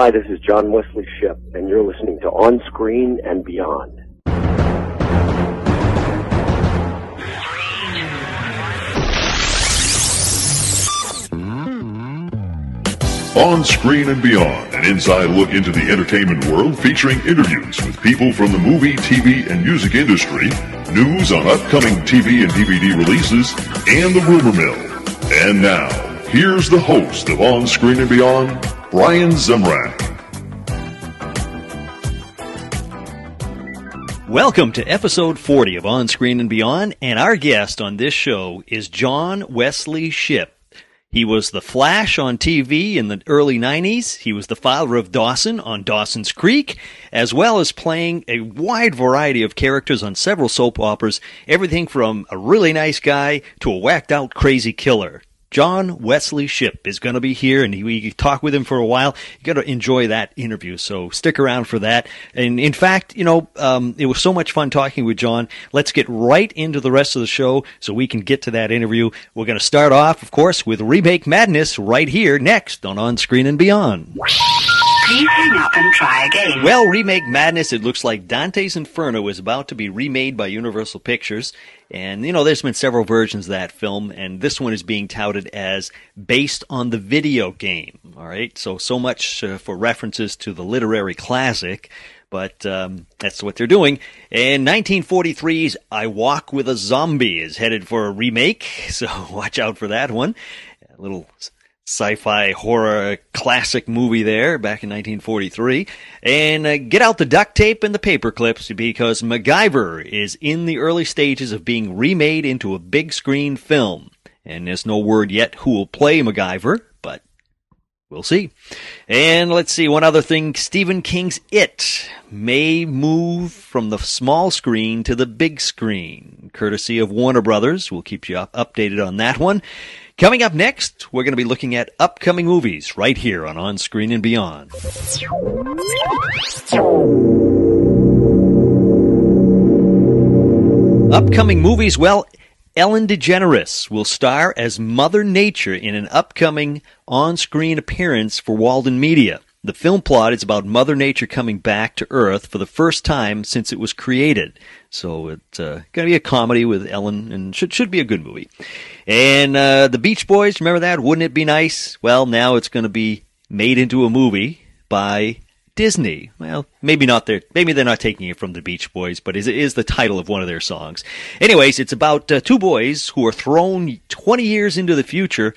Hi, this is John Wesley Shipp, and you're listening to On Screen and Beyond. On Screen and Beyond, an inside look into the entertainment world featuring interviews with people from the movie, TV, and music industry, news on upcoming TV and DVD releases, and the rumor mill. And now, here's the host of On Screen and Beyond, Brian Zemrak. Welcome to episode 40 of On Screen and Beyond, and our guest on this show is John Wesley Shipp. He was the Flash on TV in the early 90s. He was the father of Dawson on Dawson's Creek, as well as playing a wide variety of characters on several soap operas, everything from a really nice guy to a whacked out crazy killer. John Wesley Shipp is going to be here, and we talk with him for a while. You're going to enjoy that interview, so stick around for that. And in fact, you know, um, it was so much fun talking with John. Let's get right into the rest of the show so we can get to that interview. We're going to start off, of course, with Remake Madness right here next on On Screen and Beyond. Hang up and try again. Well, Remake Madness, it looks like Dante's Inferno is about to be remade by Universal Pictures. And, you know, there's been several versions of that film, and this one is being touted as based on the video game. All right, so, so much uh, for references to the literary classic, but um, that's what they're doing. And 1943's I Walk with a Zombie is headed for a remake, so watch out for that one. A little sci-fi horror classic movie there back in 1943. And uh, get out the duct tape and the paper clips because MacGyver is in the early stages of being remade into a big screen film. And there's no word yet who will play MacGyver, but we'll see. And let's see, one other thing. Stephen King's It may move from the small screen to the big screen, courtesy of Warner Brothers. We'll keep you updated on that one. Coming up next, we're going to be looking at upcoming movies right here on On Screen and Beyond. Upcoming movies, well, Ellen DeGeneres will star as Mother Nature in an upcoming on screen appearance for Walden Media. The film plot is about Mother Nature coming back to Earth for the first time since it was created. So it's uh, going to be a comedy with Ellen, and should should be a good movie. And uh, the Beach Boys, remember that? Wouldn't it be nice? Well, now it's going to be made into a movie by Disney. Well, maybe not there. Maybe they're not taking it from the Beach Boys, but it is the title of one of their songs. Anyways, it's about uh, two boys who are thrown 20 years into the future,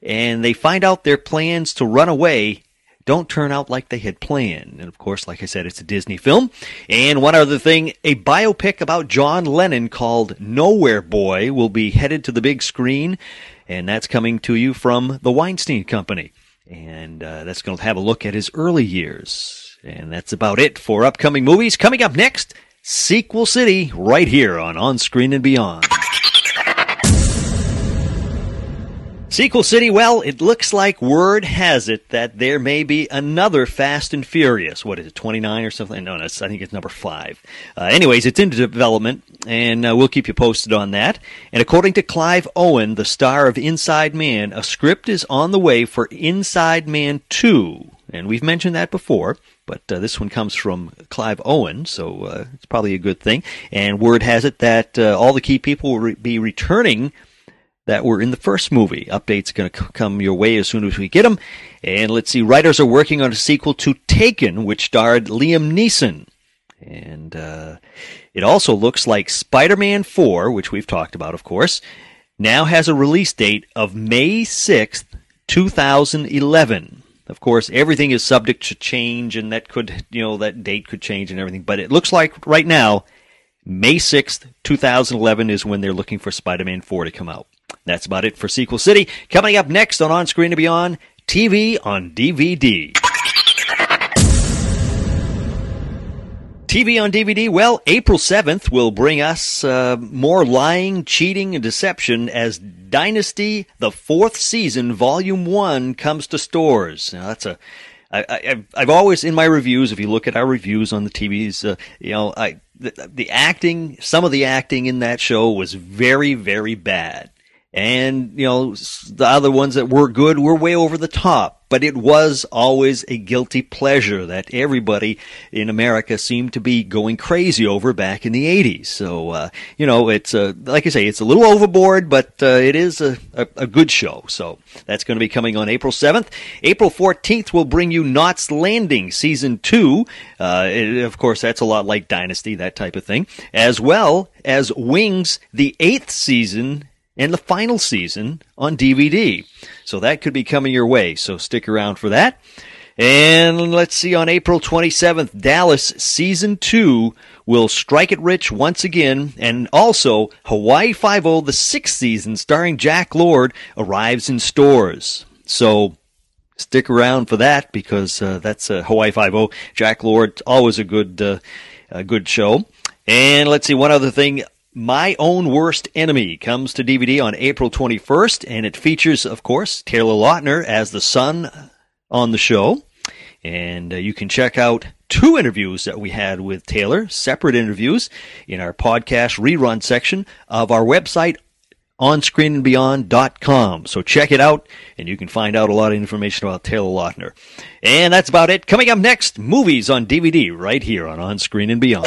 and they find out their plans to run away don't turn out like they had planned. And of course, like I said, it's a Disney film. And one other thing, a biopic about John Lennon called Nowhere Boy will be headed to the big screen, and that's coming to you from the Weinstein Company. And uh, that's going to have a look at his early years. And that's about it for upcoming movies. Coming up next, Sequel City, right here on On Screen and Beyond. Sequel City, well, it looks like word has it that there may be another Fast and Furious. What is it, 29 or something? No, I think it's number 5. Uh, anyways, it's into development, and uh, we'll keep you posted on that. And according to Clive Owen, the star of Inside Man, a script is on the way for Inside Man 2. And we've mentioned that before, but uh, this one comes from Clive Owen, so uh, it's probably a good thing. And word has it that uh, all the key people will re- be returning that were in the first movie. Updates are going to come your way as soon as we get them. And let's see, writers are working on a sequel to Taken, which starred Liam Neeson. And uh, it also looks like Spider-Man 4, which we've talked about, of course, now has a release date of May 6th, 2011. Of course, everything is subject to change, and that could, you know, that date could change and everything. But it looks like right now, May 6th, 2011 is when they're looking for Spider-Man 4 to come out. That's about it for Sequel City. Coming up next on On Screen and Beyond, TV on DVD. TV on DVD, well, April 7th will bring us uh, more lying, cheating, and deception as Dynasty, the fourth season, volume one, comes to stores. Now, that's a I, I, I've always in my reviews, if you look at our reviews on the TVs, uh, you know, I the, the acting, some of the acting in that show was very, very bad. And you know the other ones that were good were way over the top but it was always a guilty pleasure that everybody in America seemed to be going crazy over back in the 80s. So, uh, you know, it's, uh, like I say, it's a little overboard, but uh, it is a, a, a, good show. So that's going to be coming on April 7th. April 14th will bring you Knots Landing Season 2. Uh, it, of course, that's a lot like Dynasty, that type of thing, as well as Wings, the eighth season and the final season on DVD. So that could be coming your way. So stick around for that. And let's see, on April 27th, Dallas Season 2 will strike it rich once again. And also, Hawaii Five-O, the sixth season, starring Jack Lord, arrives in stores. So stick around for that because uh, that's uh, Hawaii Five-O. Jack Lord, always a good, uh, a good show. And let's see, one other thing. My Own Worst Enemy comes to DVD on April 21st, and it features, of course, Taylor Lautner as the son on the show. And uh, you can check out two interviews that we had with Taylor, separate interviews, in our podcast rerun section of our website, onscreenandbeyond.com. So check it out, and you can find out a lot of information about Taylor Lautner. And that's about it. Coming up next, movies on DVD right here on On Screen and Beyond.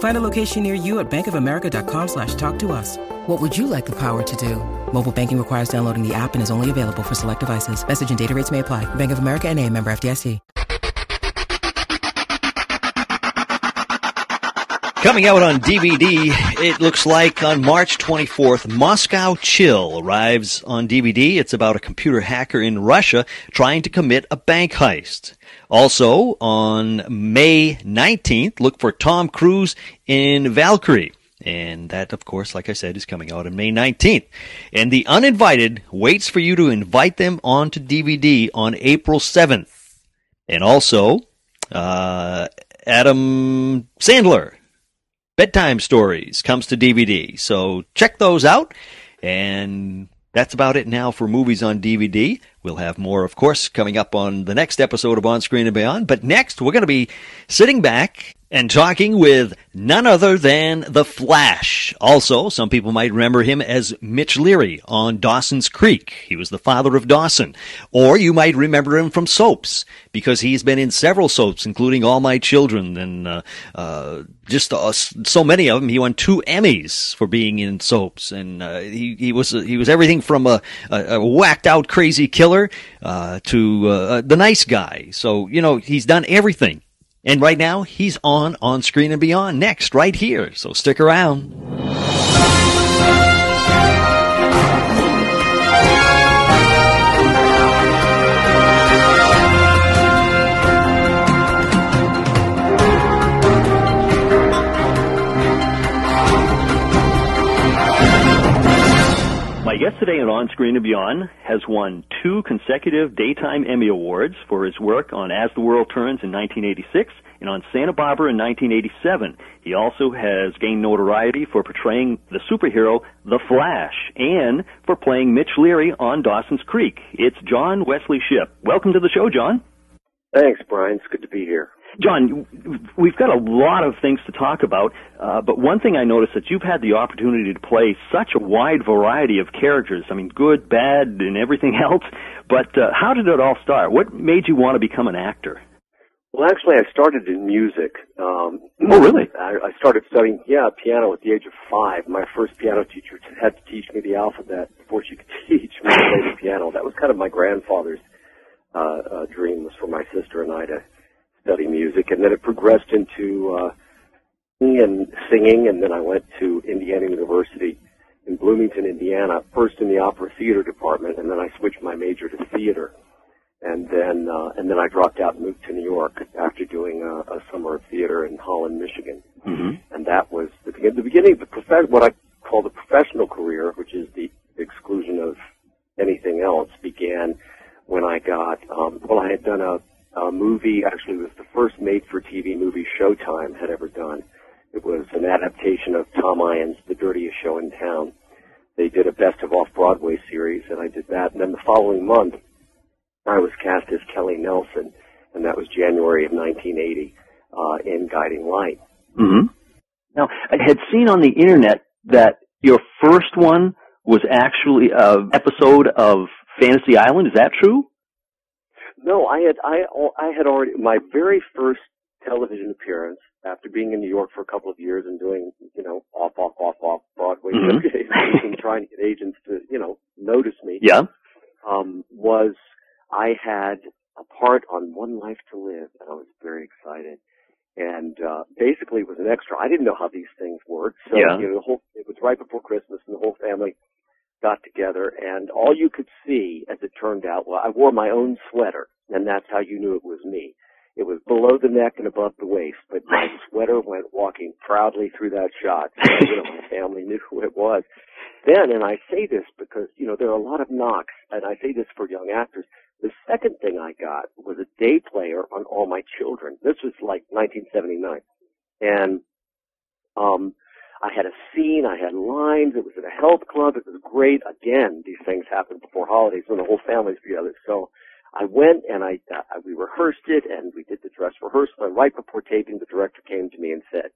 Find a location near you at bankofamerica.com slash talk to us. What would you like the power to do? Mobile banking requires downloading the app and is only available for select devices. Message and data rates may apply. Bank of America and a member FDIC. Coming out on DVD, it looks like on March 24th, Moscow Chill arrives on DVD. It's about a computer hacker in Russia trying to commit a bank heist. Also, on May 19th, look for Tom Cruise in Valkyrie. And that, of course, like I said, is coming out on May 19th. And The Uninvited waits for you to invite them onto DVD on April 7th. And also, uh, Adam Sandler Bedtime Stories comes to DVD. So check those out. And that's about it now for movies on DVD. We'll have more, of course, coming up on the next episode of On Screen and Beyond. But next, we're going to be sitting back and talking with none other than The Flash. Also, some people might remember him as Mitch Leary on Dawson's Creek. He was the father of Dawson. Or you might remember him from soaps, because he's been in several soaps, including All My Children, and uh, uh, just uh, so many of them. He won two Emmys for being in soaps, and uh, he, he was he was everything from a, a, a whacked out crazy killer uh, to uh, the nice guy. So, you know, he's done everything. And right now, he's on On Screen and Beyond next, right here. So stick around. Guest today on Screen and Beyond has won two consecutive Daytime Emmy Awards for his work on As the World Turns in 1986 and on Santa Barbara in 1987. He also has gained notoriety for portraying the superhero The Flash and for playing Mitch Leary on Dawson's Creek. It's John Wesley Shipp. Welcome to the show, John. Thanks, Brian. It's good to be here. John, we've got a lot of things to talk about, uh, but one thing I noticed that you've had the opportunity to play such a wide variety of characters. I mean, good, bad, and everything else. But uh, how did it all start? What made you want to become an actor? Well, actually, I started in music. Um, oh, really? I, I started studying, yeah, piano at the age of five. My first piano teacher had to teach me the alphabet before she could teach me to play the piano. That was kind of my grandfather's uh, uh, dream was for my sister and I to study music, and then it progressed into uh, and singing, and then I went to Indiana University in Bloomington, Indiana, first in the opera theater department, and then I switched my major to theater, and then uh, and then I dropped out and moved to New York after doing a, a summer of theater in Holland, Michigan, mm-hmm. and that was the, beginning. the beginning of the prof- what I call the professional career, which is the exclusion of anything else, began when I got um, well, I had done a a movie. Actually, it was the first made-for-TV movie Showtime had ever done. It was an adaptation of Tom Eyen's The Dirtiest Show in Town. They did a Best of Off-Broadway series, and I did that. And then the following month, I was cast as Kelly Nelson, and that was January of 1980 uh, in Guiding Light. hmm Now, I had seen on the internet that your first one was actually an episode of Fantasy Island. Is that true? No, I had I I had already my very first television appearance after being in New York for a couple of years and doing you know off off off off Broadway Mhm. showcases and trying to get agents to you know notice me Yeah. um, was I had a part on One Life to Live and I was very excited. And uh, basically, it was an extra. I didn't know how these things worked, so Yeah. you know, the whole it was right before Christmas, and the whole family got together, and all you could see, as it turned out, well, I wore my own sweater, and that's how you knew it was me. It was below the neck and above the waist, but my sweater went walking proudly through that shot. So, you know, my family knew who it was. Then, and I say this because, you know, there are a lot of knocks, and I say this for young actors. The second thing I got was a day player on All My Children. This was like 1979. And, um, I had a scene, I had lines, it was at a health club, it was great. Again, these things happen before holidays when the whole family's together. So I went and I, uh, we rehearsed it and we did the dress rehearsal and right before taping the director came to me and said,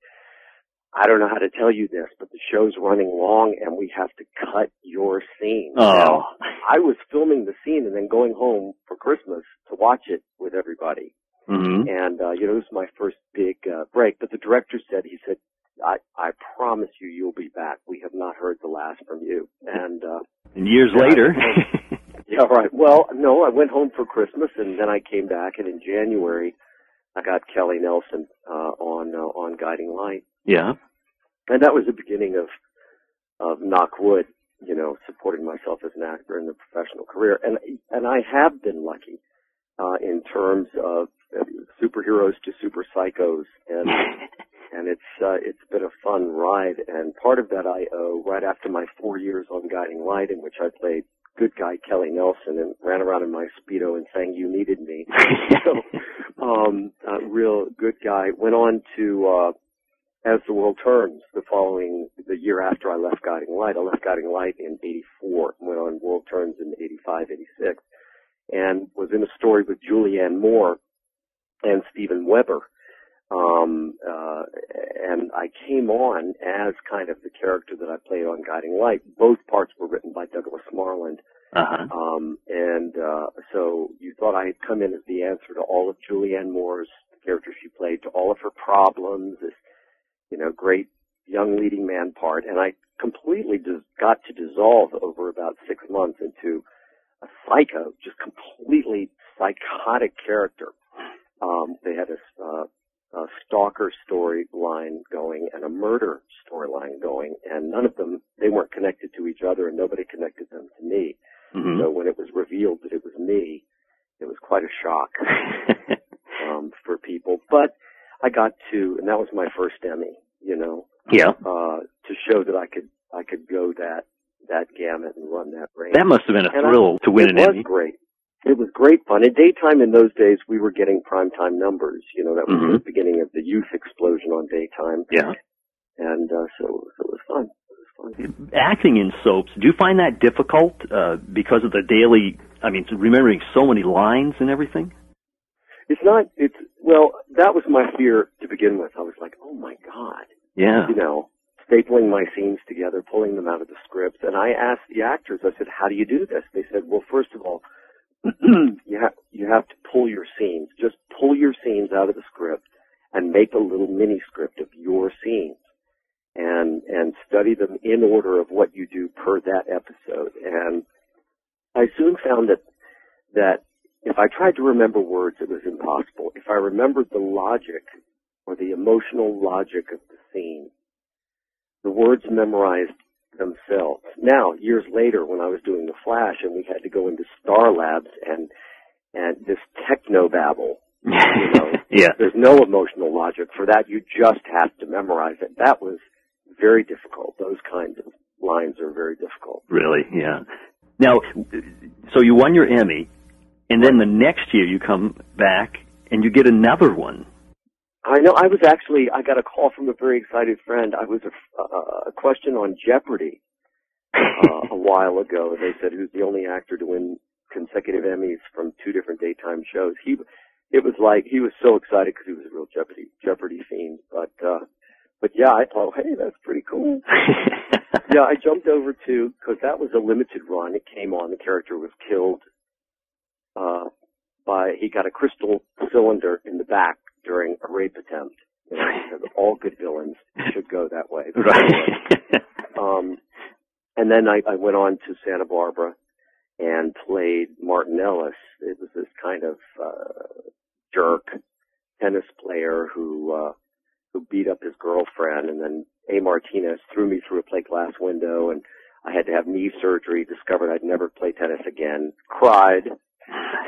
I don't know how to tell you this, but the show's running long and we have to cut your scene. Oh. Now, I was filming the scene and then going home for Christmas to watch it with everybody. hmm And, uh, you know, this was my first big, uh, break, but the director said, he said, I, I promise you, you'll be back. We have not heard the last from you. And, uh, And years Yeah. later. yeah, right. Well, no, I went home for Christmas and then I came back and in January I got Kelly Nelson, uh, on, uh, on Guiding Light. yeah. And that was the beginning of, of knock wood, you know, supporting myself as an actor in the professional career. And, and I have been lucky, uh, in terms of superheroes to super psychos and, and it's, uh, it's been a fun ride. And part of that I owe right after my four years on Guiding Light in which I played good guy Kelly Nelson and ran around in my Speedo and sang You Needed Me. so, um, a real good guy. Went on to, uh, As the World Turns the following, the year after I left Guiding Light. I left Guiding Light in 84 and went on World Turns in 85, 86 and was in a story with Julianne Moore and Steven Weber. Um, uh, and I came on as kind of the character that I played on Guiding Light. Both parts were written by Douglas Marland. Uh-huh. Um, and uh, so you thought I had come in as the answer to all of Julianne Moore's character she played, to all of her problems, this you know great young leading man part, and I completely dis- got to dissolve over about six months into a psycho, just completely psychotic character. Um, they had a, uh, a stalker storyline going and a murder storyline going, and none of them they weren't connected to each other, and nobody connected them to me. hmm So when it was revealed that it was me, it was quite a shock um, for people. But I got to, and that was my first Emmy. You know, yeah. uh, to show that I could I could go that that gamut and run that range. That must have been a And I- thrill to win an Emmy. it an was Emmy. great. It was great fun. In daytime in those days, we were getting primetime numbers. You know, that was Mhm. the beginning of the youth explosion on daytime, Yeah. and uh, so so it was fun. It was fun. Acting in soaps, do you find that difficult uh, because of the daily, I mean, remembering so many lines and everything? It's not. It's well. That was my fear to begin with. I was like, oh my god. Yeah. you know, stapling my scenes together, pulling them out of the script. And I asked the actors, I said, how do you do this? They said, well, first of all, you have, you have to pull your scenes. Just pull your scenes out of the script and make a little mini script of your scenes and, and study them in order of what you do per that episode. And I soon found that, that if I tried to remember words, it was impossible. If I remembered the logic or the emotional logic of the scene. The words memorized themselves. Now, years later, when I was doing The Flash and we had to go into Star Labs and and this techno babble, you know, yeah. there's no emotional logic for that. You just have to memorize it. That was very difficult. Those kinds of lines are very difficult. Really, yeah. Now, so you won your Emmy, and then the next year you come back and you get another one. I know. I was actually. I got a call from a very excited friend. I was a, uh, a question on Jeopardy uh, a while ago. They said who's the only actor to win consecutive Emmys from two different daytime shows. He, it was like he was so excited because he was a real Jeopardy Jeopardy fiend. But uh, but yeah, I thought, hey, that's pretty cool. yeah, I jumped over to because that was a limited run. It came on. The character was killed uh, by he got a crystal cylinder in the back during a rape attempt. You know, because all good villains should go that way. Right. um, and then I, I went on to Santa Barbara and played Martin Ellis. It was this kind of uh, jerk tennis player who uh, who beat up his girlfriend, and then A. Martinez threw me through a plate glass window, and I had to have knee surgery. Discovered I'd never play tennis again. Cried,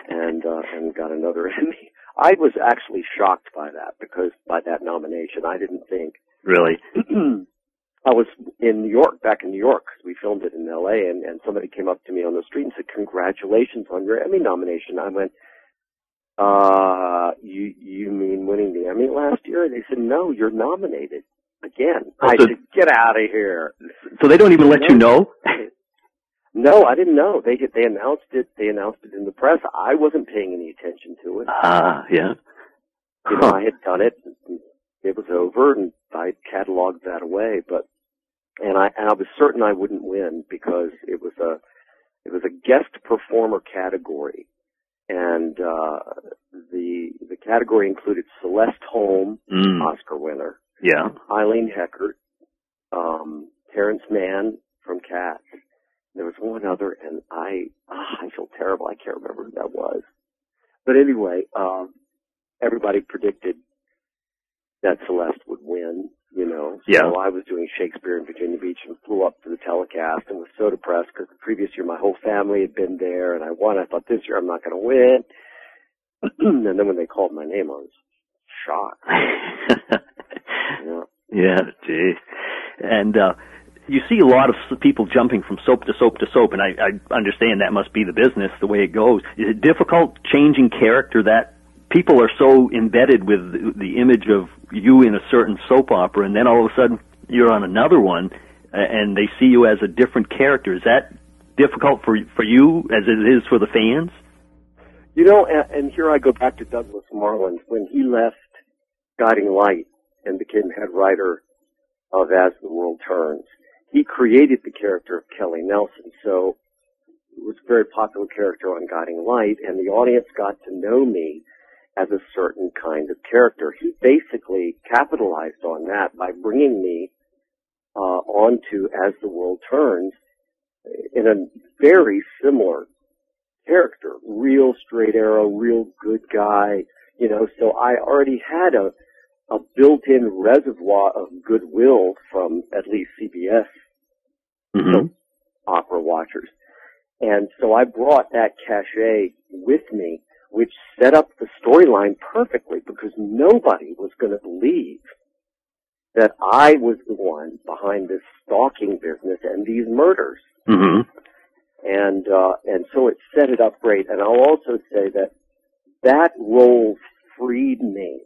and uh, and got another Emmy. I was actually shocked by that because by that nomination, I didn't think. really? I was in New York, back in New York, we filmed it in L.A., and, and somebody came up to me on the street and said, "Congratulations on your Emmy nomination." I went, "Uh, you you mean winning the Emmy last year?" And they said, "No, you're nominated again." Oh, I said, "Get out of here." So they don't even let you know? No, I didn't know. They they announced it. They announced it in the press. I wasn't paying any attention to it. Ah, yeah. you know, Huh. I had done it. It was over, and I cataloged that away. But and I and I was certain I wouldn't win because it was a it was a guest performer category, and uh, the the category included Celeste Holm, Mm. Oscar winner, Yeah. Eileen Heckart, um, Terrence Mann from Cats. There was one other, and I ah, I feel terrible. I can't remember who that was. But anyway, um, everybody predicted that Celeste would win. You know, so Yeah. I was doing Shakespeare in Virginia Beach and flew up to the telecast and was so depressed because the previous year my whole family had been there and I won. I thought this year I'm not going to win. and then when they called my name, I was shocked. You know? yeah, gee. And uh you see a lot of people jumping from soap to soap to soap, and I, I understand that must be the business, the way it goes. Is it difficult changing character that people are so embedded with the, the image of you in a certain soap opera, and then all of a sudden you're on another one, and they see you as a different character? Is that difficult for for you as it is for the fans? You know, and, and here I go back to Douglas Marland when he left Guiding Light and became head writer of As the World Turns. He created the character of Kelly Nelson, so it was a very popular character on Guiding Light, and the audience got to know me as a certain kind of character. He basically capitalized on that by bringing me uh, onto As the World Turns in a very similar character, real straight arrow, real good guy, you know, so I already had a, a built-in reservoir of goodwill from at least CBS Mm-hmm. opera watchers. And so I brought that cachet with me, which set up the storyline perfectly because nobody was going to believe that I was the one behind this stalking business and these murders Mm-hmm. and uh, and so it set it up great. And I'll also say that that role freed me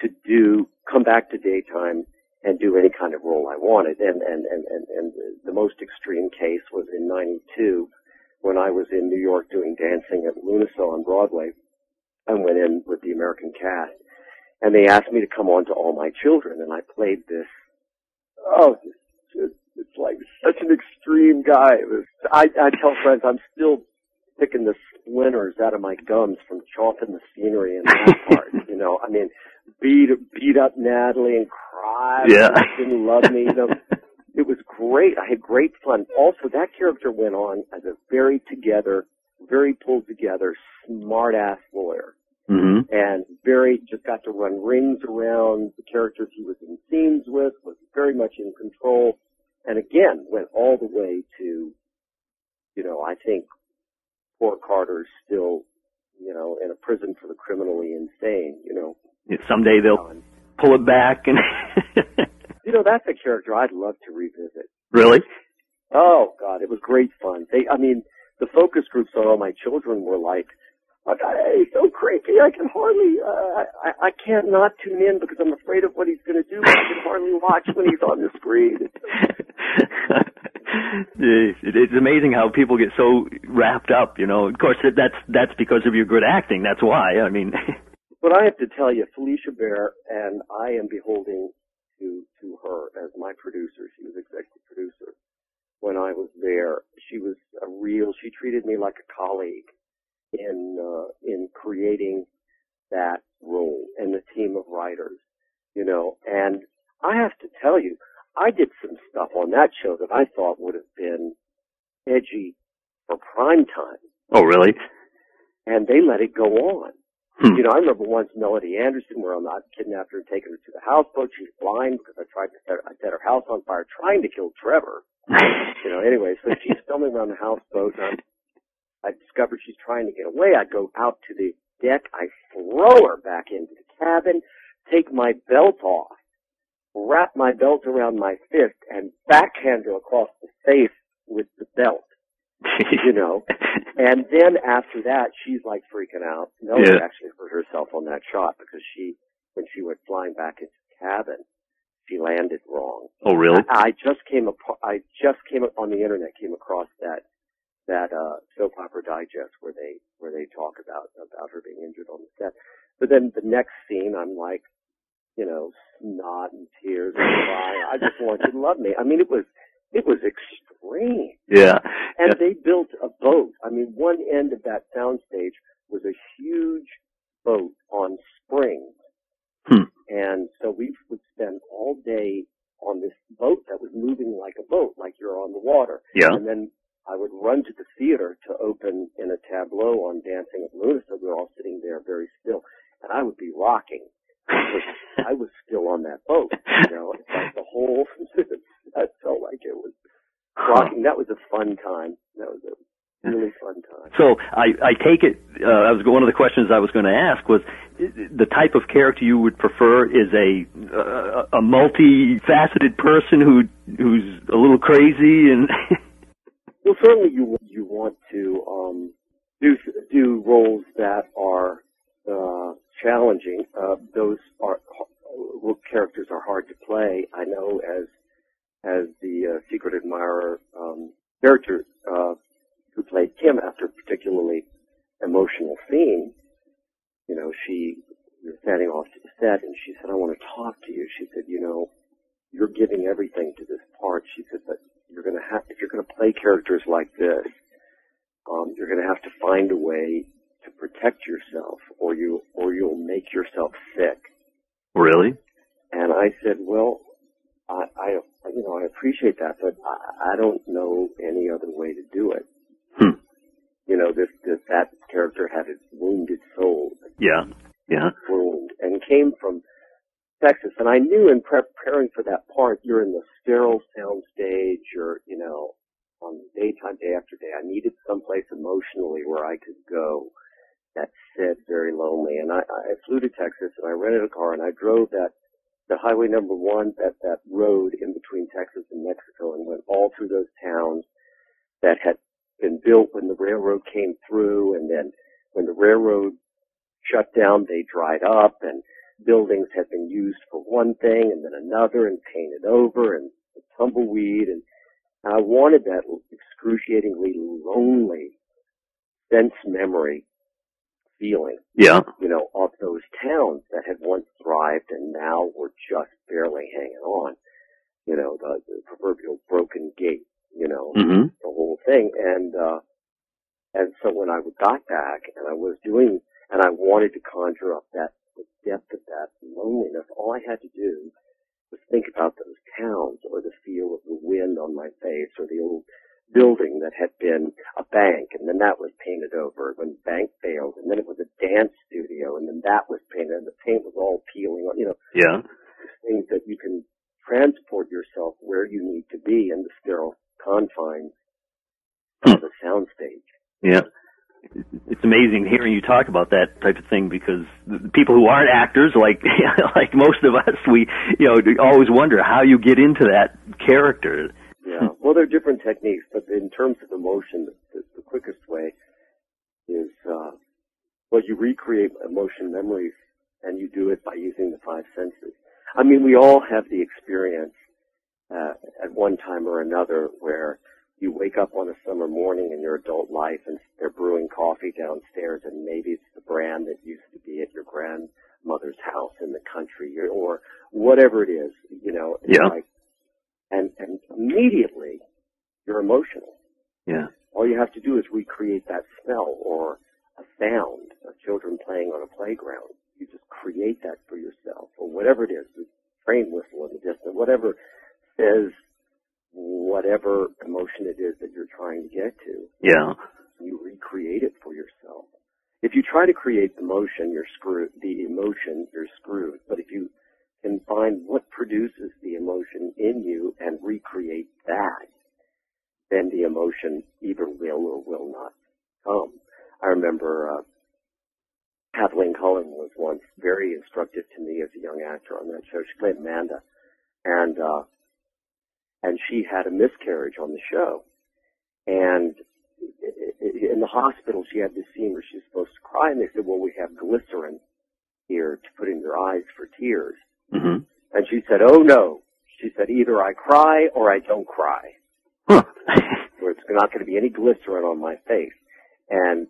to do come back to daytime and do any kind of role I wanted. And and and and, and the most extreme case was in '92 when I was in New York doing dancing at Lughnasa on Broadway. I went in with the American cast, and they asked me to come on to All My Children, and I played this. Oh, it's, it's like such an extreme guy. It was, I, I tell friends I'm still picking the splinters out of my gums from chopping the scenery in that part. You know, I mean, beat beat up Natalie and cry. Yeah. she didn't love me. You know, it was great. I had great fun. Also, that character went on as a very together, very pulled together, smart ass lawyer Mm-hmm. and very just got to run rings around the characters he was in scenes with, was very much in control, and again went all the way to, you know, I think poor Carter's still, you know, in a prison for the criminally insane, you know. Someday they'll pull it back and you know, that's a character I'd love to revisit. really. Oh God, it was great fun. They, I mean, the focus groups on all my children were like, I, I, he's so creepy. I can hardly. Uh, I, I can't not tune in because I'm afraid of what he's going to do. I can hardly watch when he's on the screen. it, it's amazing how people get so wrapped up. You know, of course, that's that's because of your good acting. That's why. I mean. but I have to tell you, Felicia Behr, and I am beholding to to her as my producer. She was executive producer when I was there. She was a real. She treated me like a colleague in uh, in creating that role and the team of writers, you know. And I have to tell you, I did some stuff on that show that I thought would have been edgy for prime time. Oh, really? And they let it go on. Hmm. You know, I remember once Melody Anderson, where I kidnapped her and taken her to the houseboat. She's blind because I tried to set, I set her house on fire, trying to kill Trevor. you know, anyway, so she's filming around the houseboat, and I'm I discovered she's trying to get away. I go out to the deck. I throw her back into the cabin, take my belt off, wrap my belt around my fist, and backhand her across the face with the belt. you know, and then after that, she's like freaking out. No, Yeah. she actually hurt herself on that shot because she, when she went flying back into the cabin, she landed wrong. Oh, really? I I just came up. I just came up on the internet. Came across that that uh, soap opera digest where they where they talk about about her being injured on the set. But then the next scene, I'm like, you know, snot and tears and crying. I just want you to love me. I mean, it was it was extreme. Yeah. And Yeah. they built a boat. I mean, one end of that soundstage was a huge boat on springs. Hmm. And so we would spend all day on this boat that was moving like a boat, like you're on the water. Yeah. And then I would run to the theater to open in a tableau on Dancing with Luna, so we were all sitting there very still. And I would be rocking. I was still on that boat. You know, like the whole, I felt like it was rocking. That was a fun time. That was a really fun time. So I, I take it. Uh, I was one of the questions I was going to ask was the type of character you would prefer is a uh, a multifaceted person who who's a little crazy and Well, certainly you you want to um, do do roles that are uh, challenging. Uh, those are characters are hard to play. I know as as the uh, secret admirer aren't actors, like like most of us, we you know always wonder how you get into that character. Yeah. Well, there are different techniques, but in terms of emotion, the, the quickest way is uh, Well, you recreate emotion memories, and you do it by using the five senses. I mean, we all have the experience uh, at one time or another where you wake up on a summer morning in your adult life and they're brewing coffee downstairs, and maybe it's the brand that used to be at your grandmother's house in the country, or whatever it is. You know, Yeah. like, and and immediately you're emotional. Yeah. All you have to do is recreate that smell or a sound of children playing on a playground. You just create that for yourself or whatever it is, the train whistle in the distance, whatever says whatever emotion it is that you're trying to get to. Yeah. You recreate it for yourself. If you try to create the motion, you're screwed. The emotion, you're screwed. But if you can find what produces the emotion in you and recreate that, then the emotion either will or will not come. I remember uh, Kathleen Cullen was once very instructive to me as a young actor on that show. She played Amanda, and uh, and she had a miscarriage on the show, and in the hospital she had this scene where she was supposed to cry, and they said, "Well, we have glycerin here to put in your eyes for tears," hmm and she said, "Oh no." She said, "Either I cry or I don't cry." Huh. where it's not going to be any glycerin on my face. And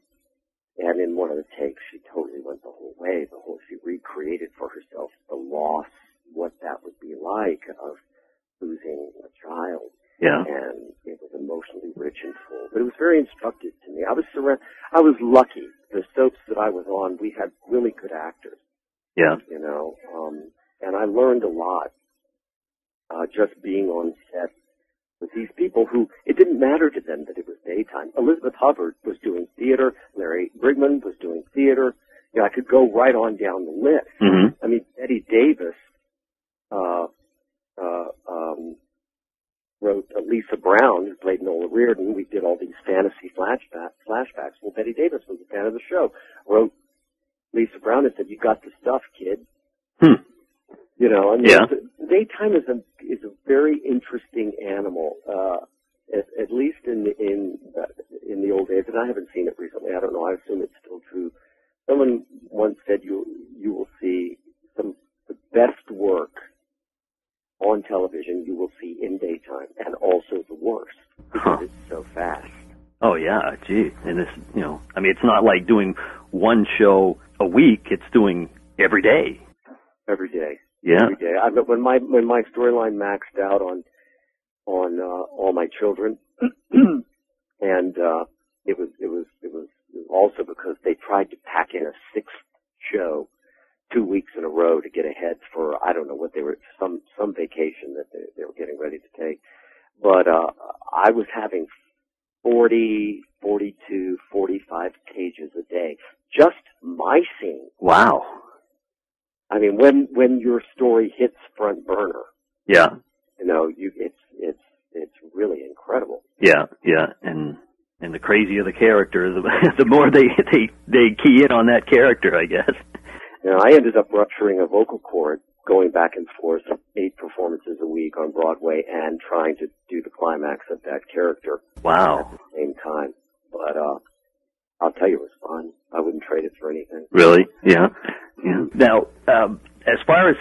and in one of the takes, she totally went the whole way. The whole she recreated for herself the loss, what that would be like of losing a child, yeah. and it was emotionally rich and full. But it was very instructive to me. I was surra- I was lucky. The soaps that I was on, we had really good actors Yeah. you know, um, and I learned a lot uh, just being on set with these people who it didn't matter to them that it was daytime. Elizabeth Hubbard was doing theater, Larry Bryggman was doing theater. You know, I could go right on down the list. hmm I mean, Bette Davis uh, um, wrote uh, Lisa Brown, who played Nola Reardon. We did all these fantasy flashback, flashbacks. Well, Bette Davis was a fan of the show. Wrote Lisa Brown and said, "You got the stuff, kid." Hmm. You know, mean, Yeah. daytime is a is a very interesting animal. Uh, at, at least in the, in the, in the old days, and I haven't seen it recently. I don't know. I assume it's still true. Someone once said you you will see some the best work on television you will see in daytime, and also the worst because Huh. it's so fast. Oh yeah, gee. And this, you know, I mean, it's not like doing one show a week. It's doing every day. every day. Yeah. Every day. I but when my when my storyline maxed out on on uh, all my children, and uh, it was it was it was it was also because they tried to pack in a sixth show two weeks in a row to get ahead for I don't know what they were some some vacation that they, they were getting ready to take. But uh, I was having 40, 42, 45 pages a day. Just my scene. Wow. I mean, when when your story hits front burner, Yeah. you know, you it's it's it's really incredible. Yeah. Yeah. And and the crazier the character, the the more they they they key in on that character, I guess. You know, I ended up rupturing a vocal cord going back and forth eight performances a week on Broadway and trying to do the climax of that character at Wow. the same time. But uh I'll tell you it was fun. I wouldn't trade it for anything. Really? Yeah. Yeah. Now, um, as far as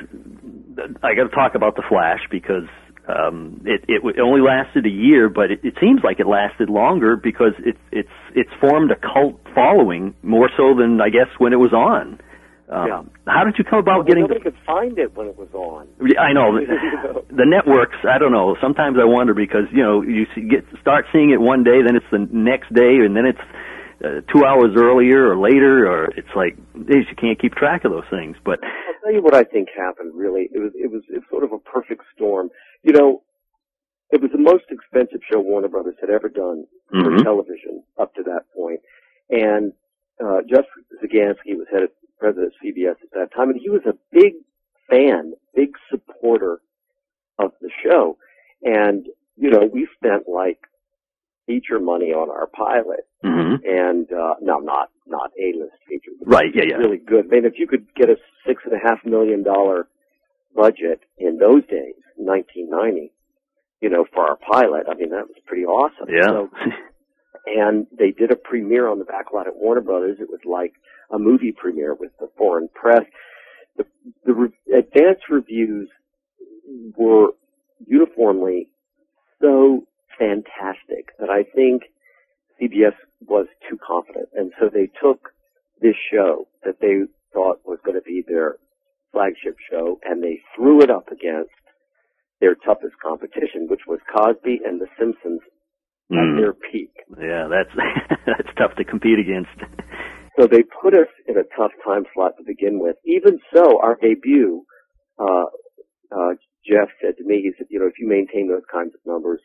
I got to talk about the Flash because um, it, it it only lasted a year, but it, it seems like it lasted longer because it's it's it's formed a cult following more so than I guess when it was on. Um, Yeah. How did you come about Well, getting? nobody The, could find it when it was on. I know the networks. I don't know. Sometimes I wonder because you know you see, get start seeing it one day, then it's the next day, and then it's uh, two hours earlier or later, or it's like geez, you can't keep track of those things. But I'll tell you what I think happened. Really, it was it was it's sort of a perfect storm. You know, it was the most expensive show Warner Brothers had ever done for Mhm. television up to that point, and uh, Jeff Sagansky was head of president of CBS at that time, and he was a big fan, big supporter of the show, and you know we spent like feature money on our pilot, hmm and uh, no, not not A list feature, but right, yeah, yeah, really good. I mean, if you could get a six and a half million dollar budget in those days, 1990, you know, for our pilot, I mean, that was pretty awesome. yeah. So, and they did a premiere on the back lot at Warner Brothers. It was like a movie premiere with the foreign press. The, the re- advance reviews were uniformly so fantastic that I think CBS was too confident. And so they took this show that they thought was going to be their flagship show and they threw it up against their toughest competition, which was Cosby and The Simpsons at Mm. their peak. Yeah, that's that's tough to compete against. So they put us in a tough time slot to begin with. Even so, our debut, uh, uh, Jeff said to me, he said, you know, if you maintain those kinds of numbers,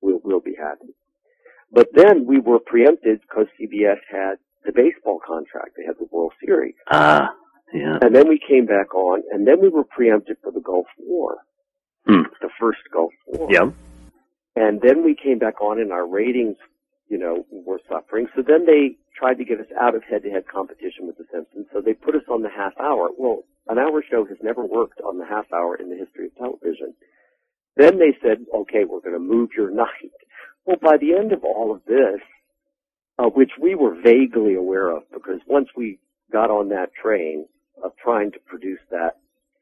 we'll, we'll be happy. But then we were preempted because CBS had the baseball contract. They had the World Series. Ah, yeah. And then we came back on, and then we were preempted for the Gulf War. Hmm. The first Gulf War. Yeah. And then we came back on and our ratings, you know, were suffering. So then they tried to get us out of head-to-head competition with The Simpsons. So they put us on the half hour. Well, an hour show has never worked on the half hour in the history of television. Then they said, okay, we're going to move your night. Well, by the end of all of this, uh, which we were vaguely aware of because once we got on that train of trying to produce that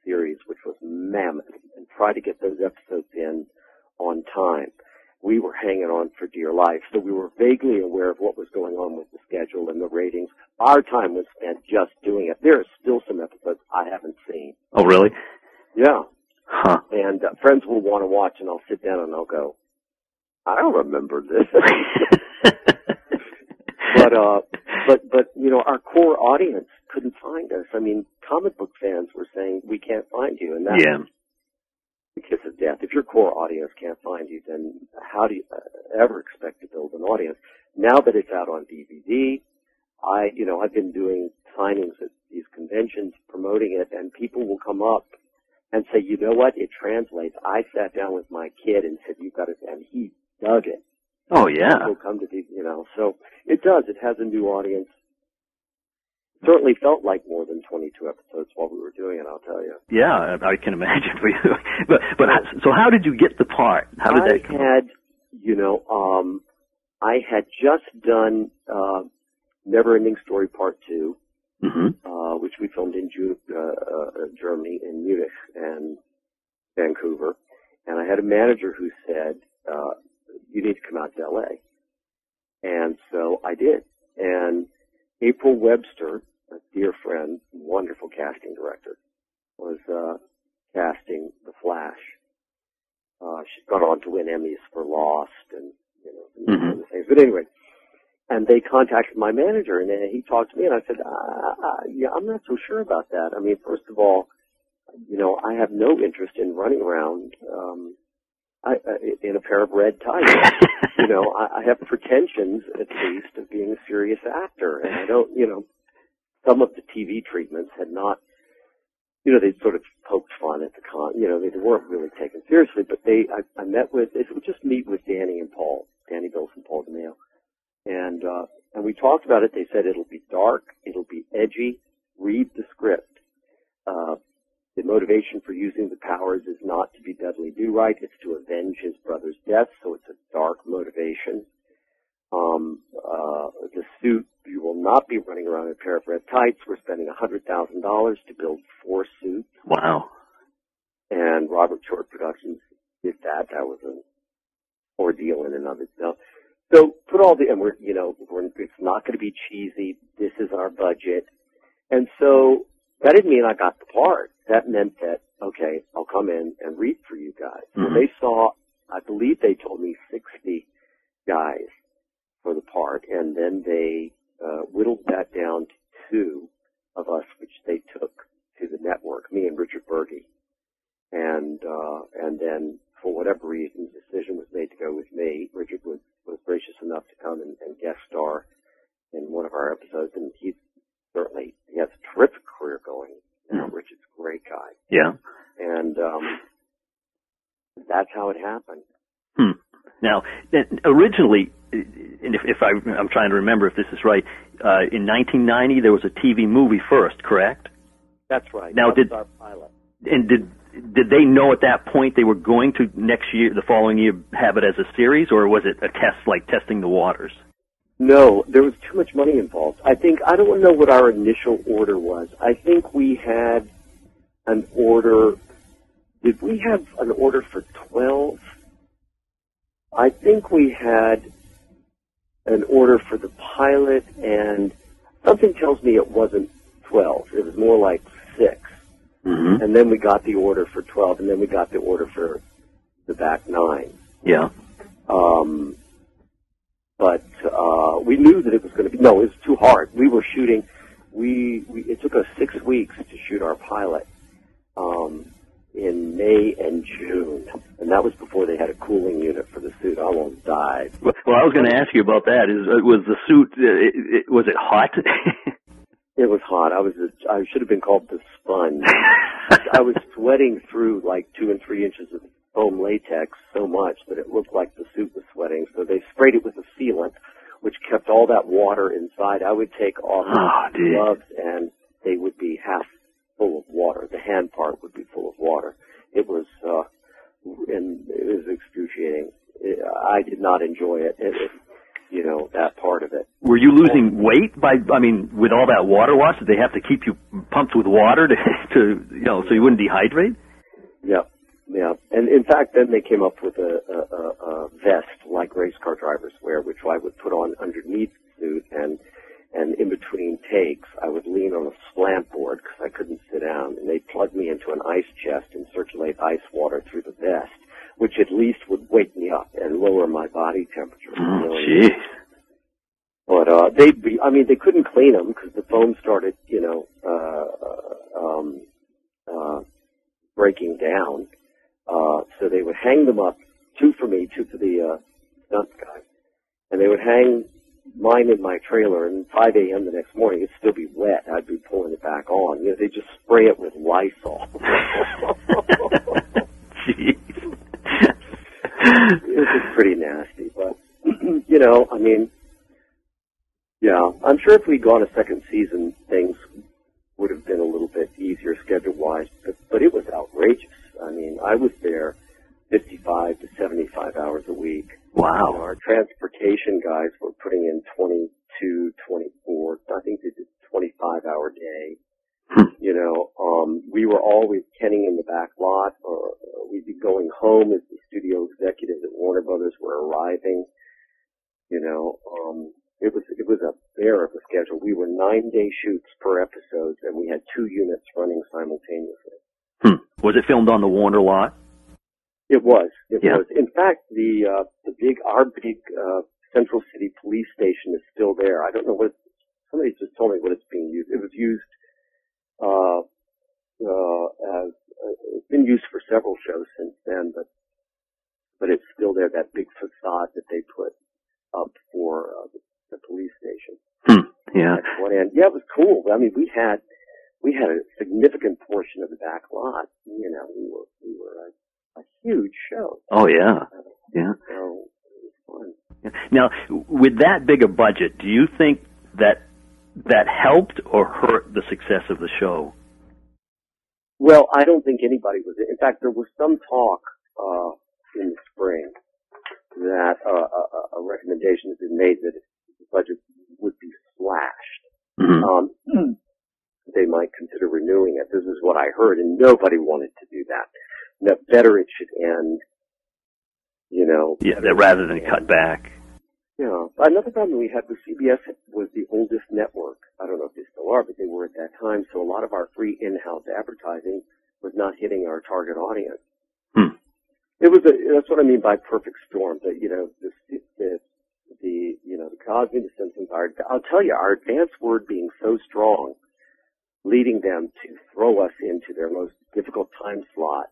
series, which was mammoth, and try to get those episodes in on time, we were hanging on for dear life. So we were vaguely aware of what was going on with the schedule and the ratings. Our time was spent just doing it. There are still some episodes I haven't seen. Oh, really? Yeah. Huh. And uh, friends will want to watch and I'll sit down and I'll go, I don't remember this. but uh but but you know our core audience couldn't find us i mean comic book fans were saying we can't find you and that yeah. The kiss of death if your core audience can't find you then how do you ever expect to build an audience now that it's out on dvd i you know i've been doing signings at these conventions promoting it and people will come up and say you know what it translates i sat down with my kid and said you got to and he dug it Oh, yeah. will come to the, you know, so it does. It has a new audience. Certainly felt like more than 22 episodes while we were doing it, I'll tell you. Yeah, I I can imagine for you. But but so how did you get the part? How did I that come? had, you know, um, I had just done, uh, Never Ending Story Part 2, hmm uh, which we filmed in June, uh, uh, Germany, in Munich and Vancouver. And I had a manager who said, uh, you need to come out to LA. And so I did. And April Webster, a dear friend, wonderful casting director, was, uh, casting The Flash. Uh, she's gone on to win Emmys for Lost and, you know, and Mhm. things. But anyway, and they contacted my manager and he talked to me and I said, uh, uh, yeah, I'm not so sure about that. I mean, first of all, you know, I have no interest in running around, um, I, uh, in a pair of red tights. you know, I, I have pretensions at least of being a serious actor and I don't, you know, some of the TV treatments had not, you know, they sort of poked fun at the con, you know, they weren't really taken seriously, but they, I, I met with, it would just meet with Danny and Paul, Danny Bilson and Paul DeMeo. And, uh, and we talked about it. They said it'll be dark, it'll be edgy, read the script. Uh, the motivation for using the powers is not to be Dudley Do Right, it's to avenge his brother's death, so it's a dark motivation. Um, uh, the suit, you will not be running around in a pair of red tights. We're spending $100,000 to build four suits Wow. and Robert Short Productions did that. That was an ordeal in and of itself. So put all the, and we're, you know, we're, it's not going to be cheesy. This is our budget. And so that didn't mean I got the part. That meant that, okay, I'll come in and read for you guys. So Mhm. they saw, I believe they told me 60 guys for the part and then they, uh, whittled that down to two of us, which they took to the network, me and Richard Burgi and uh, and then for whatever reason, the decision was made to go with me. Richard was was gracious enough to come and, and guest star in one of our episodes, and he's certainly he has a terrific career going. now. Mhm. Richard's a great guy, Yeah. and um, that's how it happened. Hmm. Now, originally, and if, if I, I'm trying to remember if this is right, uh, in 1990 there was a TV movie first, correct? That's right. Now, that did- was our pilot. And did did they know at that point they were going to next year, the following year, have it as a series, or was it a test like testing the waters? No, there was too much money involved. I think I don't know what our initial order was. I think we had an order. Did we have an order for twelve? I think we had an order for the pilot, and something tells me it wasn't twelve. It was more like 6 Mm-hmm. and then we got the order for twelve, and then we got the order for the back nine. Yeah. Um, but uh, we knew that it was going to be no, it was too hard. We were shooting. We, we it took us six weeks to shoot our pilot um, in May and June, and that was before they had a cooling unit for the suit. I almost died. Well, I was going to ask you about that. Is uh, was the suit? Uh, it, it, was it hot? It was hot. I was a, I should have been called the sponge. I was sweating through like two and three inches of foam latex so much that it looked like the suit was sweating. So they sprayed it with a sealant, which kept all that water inside. I would take off Oh, gloves and they would be half full of water. The hand part would be full of water. It was, uh, and it was excruciating. It, I did not enjoy it. it, it you know, that part of it. Were you losing weight by? I mean, with all that water loss, did they have to keep you pumped with water to, to you know, so you wouldn't dehydrate? Yeah, yeah. And in fact, then they came up with a, a, a, a vest like race car drivers wear, which I would put on underneath the suit, and and in between takes, I would lean on a slant board because I couldn't sit down, and they'd plug me into an ice chest and circulate ice water through the vest, which at least would wake me up and lower my body temperature. and- Jeez. but uh, they, be, I mean, they couldn't clean them because the foam started, you know, uh, um, uh, breaking down. Uh, so they would hang them up, two for me, two for the uh, stunt guy, and they would hang mine in my trailer. And 5 a.m. the next morning, it'd still be wet. I'd be pulling it back on. You know, they just spray it with Lysol. Jeez. it was pretty nasty. But you know, I mean, yeah, I'm sure if we'd gone a second season, things would have been a little bit easier schedule wise. But, but it was outrageous. I mean, I was there 55 to 75 hours a week. You know, Wow. our transportation guys were nine day shoots per episode, and we had two units running simultaneously. Hmm. Was it filmed on the Warner lot? It was. It Yeah. was. In fact, the uh, the big our big uh, Central City Police Station is still there. I don't know what somebody just told me what it's being used. It was used uh, uh, as uh, it's been used for several shows since then, but but it's still there. That big facade that they put up for uh, the, the police station. Hmm. Yeah. At one end, yeah, it was cool. I mean, we had we had a significant portion of the back lot. You know, we were we were a, a huge show. Oh yeah. Yeah. So it was fun. Now, with that big a budget, do you think that that helped or hurt the success of the show? Well, I don't think anybody was. In fact, there was some talk uh, in the spring that uh, a, a recommendation had been made that the budget would be slashed. Mhm. Um, they might consider renewing it. This is what I heard, and nobody wanted to do that. No, better it should end. You know. Yeah, that rather than end. cut back. Yeah. Another problem we had was CBS was the oldest network. I don't know if they still are, but they were at that time. So a lot of our free in-house advertising was not hitting our target audience. Hmm. It was a, that's what I mean by perfect storm. That you know the the, the you know the Cosby, the Simpsons. Our, I'll tell you, our advance word being so strong, leading them to throw us into their most difficult time slot,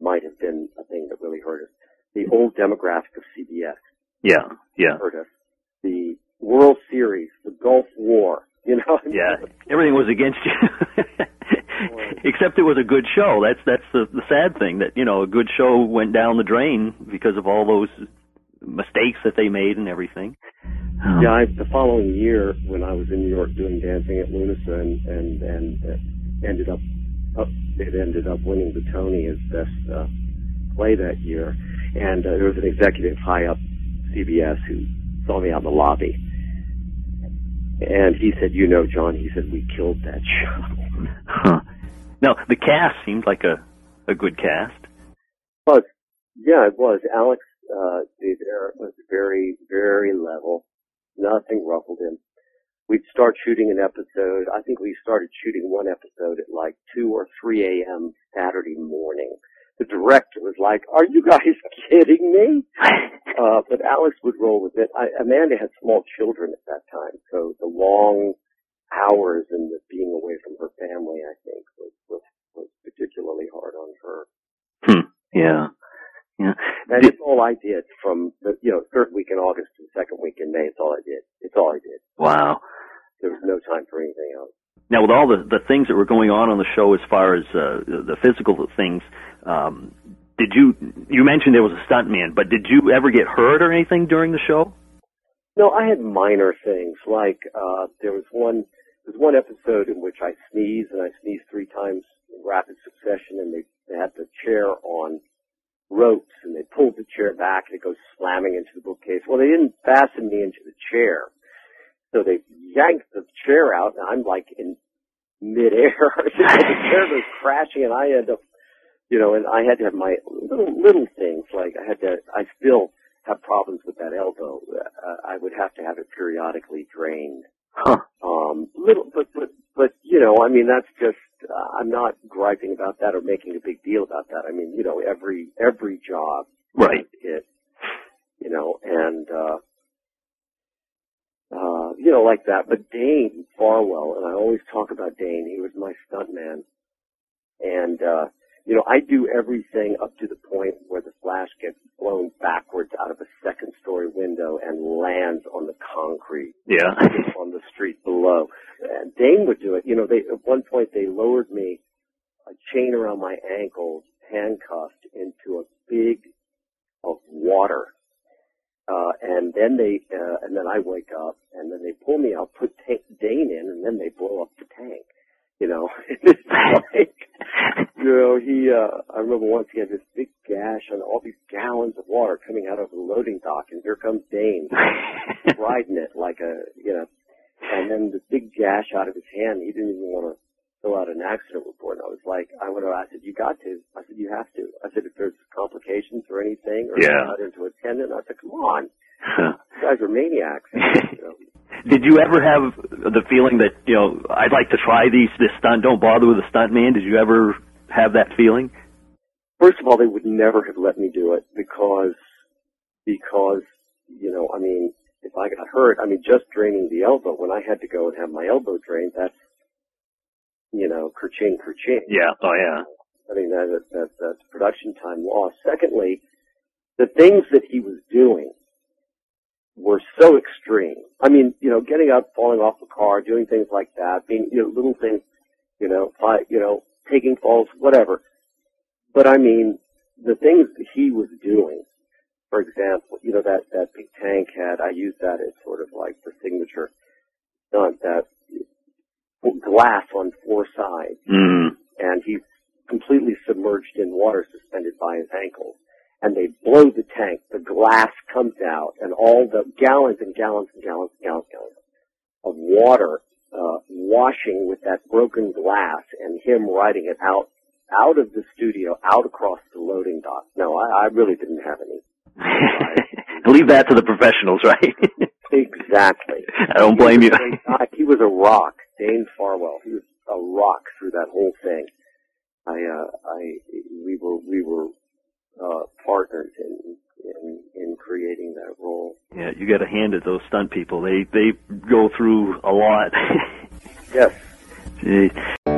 might have been a thing that really hurt us. The old demographic of CBS Yeah. Yeah. hurt us. The World Series, the Gulf War, you know. Yeah. Everything was against you. Except it was a good show. That's that's the the sad thing that you know a good show went down the drain because of all those mistakes that they made and everything. Um, Yeah, I, the following year when I was in New York doing Dancing at Lughnasa and and and uh, ended up uh, it ended up winning the Tony as best uh, play that year. And uh, there was an executive high up CBS who saw me out in the lobby, and he said, "You know, John," he said, "we killed that show." Huh. Now the cast seemed like a a good cast. was yeah, it was. Alex uh, there was very very level. Nothing ruffled him. We'd start shooting an episode. I think we started shooting one episode at like two or three a.m. Saturday morning. The director was like, "Are you guys kidding me?" Uh, but Alex would roll with it. I, Amanda had small children at that time, so the long hours and the being away from her family, I think, was was, was particularly hard on her. Hmm. Yeah. Yeah. Did- it's all I did from the you know third week in August to the second week in May. It's all I did. It's all I did. wow. There was no time for anything else. Now, with all the the things that were going on on the show, as far as uh, the physical things, um, did you you mentioned there was a stuntman, but did you ever get hurt or anything during the show? No, I had minor things like uh there was one there was one episode in which I sneezed and I sneezed three times in rapid succession and they, they had the chair on ropes and they pulled the chair back and it goes slamming into the bookcase. Well they didn't fasten me into the chair. So they yanked the chair out and I'm like in midair. the chair goes crashing and I end up you know, and I had to have my little little things like I had to I still have problems with that elbow. Uh, I would have to have it periodically drained. Huh. Um, little, but but but you know, I mean, that's just. Uh, I'm not griping about that or making a big deal about that. I mean, you know, every every job, Right. It, you know, and uh, uh, you know, like that. But Dane Farwell, and I always talk about Dane. He was my stuntman, and uh, you know, I do everything up to the point where the flash gets blown backwards out of a second story window and lands on the concrete Yeah. on the street below. And Dane would do it. You know, they at one point they lowered me a chain around my ankles, handcuffed into a big of water. Uh, and then they, uh, and then I wake up, and then they pull me out, put ta- Dane in, and then they blow up the tank. You know, it's like, you know, he, uh, I remember once he had this big gash on all these gallons of water coming out of the loading dock, and here comes Dane riding it like a, you know, and then the big gash out of his hand, he didn't even want to fill out an accident report. And I was like, I have, I said, you got to. I said, you have to. I said, if there's complications or anything, or Yeah. cut into a tendon, I said, come on, Huh. you guys are maniacs. you know. Did you ever have the feeling that you know I'd like to try these this stunt? Don't bother with a stunt man. Did you ever have that feeling? First of all, they would never have let me do it because, because, you know, I mean, if I got hurt, I mean, just draining the elbow, when I had to go and have my elbow drained, that's, you know, kerching, kerching. Yeah. Oh yeah. I mean, that, that, that's production time lost. Secondly, the things that he was doing were so extreme. I mean, you know, getting up, falling off the car, doing things like that, being, you know, little things, you know, fi- you know, taking falls, whatever. But I mean, the things that he was doing, for example, you know, that, that big tank had, I use that as sort of like the signature stunt, that glass on four sides Mm. and he's completely submerged in water suspended by his ankles. And they blow the tank, the glass comes out, and all the gallons and gallons and gallons and gallons, gallons of water uh, washing with that broken glass, and him riding it out out of the studio, out across the loading dock. No, I, I really didn't have any. Leave that to the professionals, right? Exactly. I don't blame you. He was a guy. He was a rock, Dane Farwell. He was a rock through that whole thing. I, uh, I, we were, we were, uh, partners in, in, in creating that role. Yeah, you got to hand it those stunt people. They they go through a lot. Yes. Gee.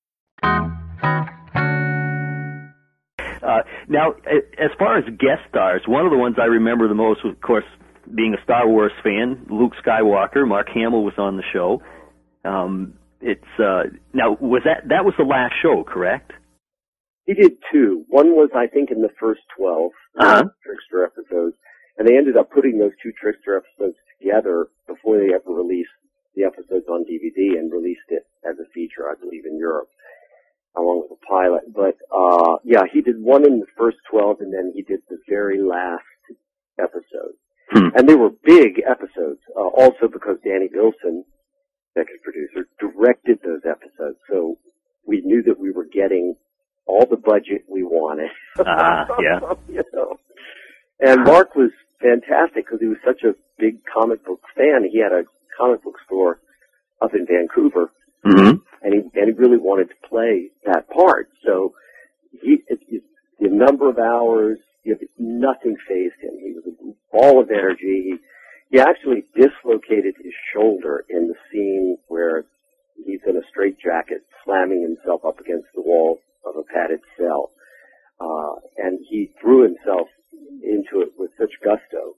Uh, now, as far as guest stars, one of the ones I remember the most was, of course, being a Star Wars fan, Luke Skywalker. Mark Hamill was on the show. Um, it's uh, now was that that was the last show, correct? He did two. One was, I think, in the first 12 Uh-huh. Trickster episodes, and they ended up putting those two Trickster episodes together before they ever released the episodes on DVD and released it as a feature, I believe, in Europe, along with a pilot. But, uh, yeah, he did one in the first 12, and then he did the very last episode. Hmm. And they were big episodes, uh, also because Danny Bilson, executive producer, directed those episodes. So we knew that we were getting all the budget we wanted. Ah, yeah. you know. And Mark was fantastic because he was such a big comic book fan. He had a comic book store up in Vancouver, Mm-hmm. and he and he really wanted to play that part. So he it, it, the number of hours, you know, nothing phased him. He was a ball of energy. He, he actually dislocated his shoulder in the scene where he's in a straitjacket, slamming himself up against the wall of a padded cell, uh, and he threw himself into it with such gusto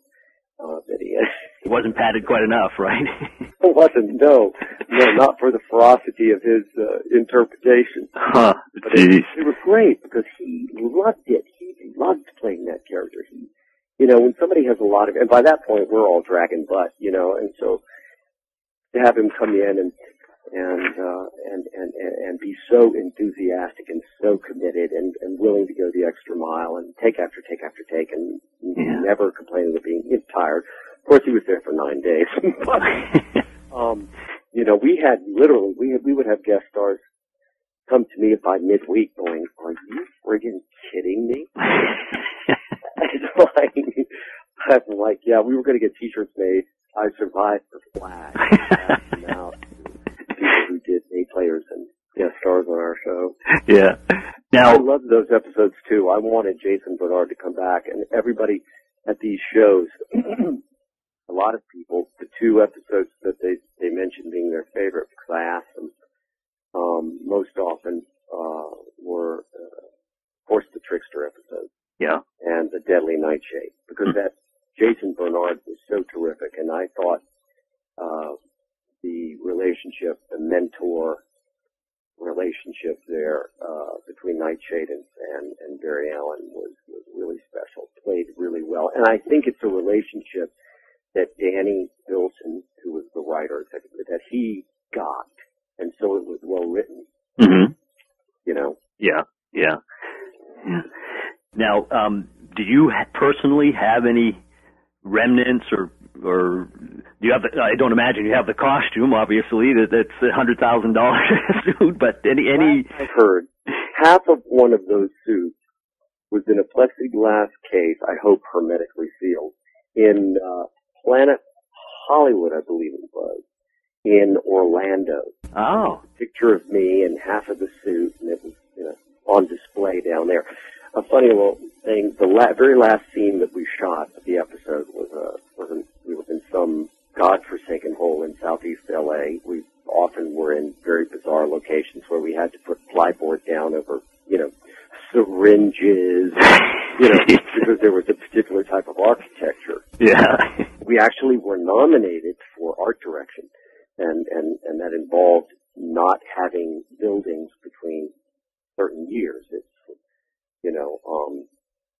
uh, he. It wasn't padded quite enough, right? It wasn't, no, no, not for the ferocity of his uh, interpretation. huh. But it, it was great because he loved it. He loved playing that character. He, you know, when somebody has a lot of, and by that point we're all dragging butt, you know, and so to have him come in and and uh, and, and and be so enthusiastic and so committed and and willing to go the extra mile and take after take after take and Yeah. never complaining of being tired. Of course, he was there for nine days. but, um, you know, we had literally we we would have guest stars come to me by midweek going, "Are you friggin' kidding me?" like, I'm like, "Yeah, we were going to get T-shirts made. I survived the Flash." Passed them out to people who did A players and guest stars on our show. yeah. Now I loved those episodes too. I wanted Jason Bernard to come back, and everybody at these shows, a lot of people, the two episodes that they they mentioned being their favorite, because I asked them, um, most often uh, were, uh, of course, the Trickster episodes yeah. and the Deadly Nightshade, because that Jason Bernard was so terrific, and I thought uh, the relationship, the mentor relationship there uh, between Nightshade and, and and Barry Allen was was really special. Played really well, and I think it's a relationship that Danny Bilson, who was the writer, that, that he got, and so it was well written. Mm-hmm. You know, Yeah. Yeah. Yeah. Now, um, do you ha- personally have any remnants or or do you have the, I don't imagine you have the costume obviously that that's a hundred thousand dollars but any any I've heard half of one of those suits was in a plexiglass case, I hope hermetically sealed, in uh, Planet Hollywood, I believe it was, in Orlando. oh Picture of me and half of the suit, and it was you know on display down there. A funny little thing: the la- very last scene that we shot of the episode was uh, was in, we was in some godforsaken hole in southeast LA. We often were in very bizarre locations where we had to put plyboard down over, you know, syringes, you know, because there was a particular type of architecture. yeah We actually were nominated for art direction, and and and that involved not having buildings between certain years. It's you know um,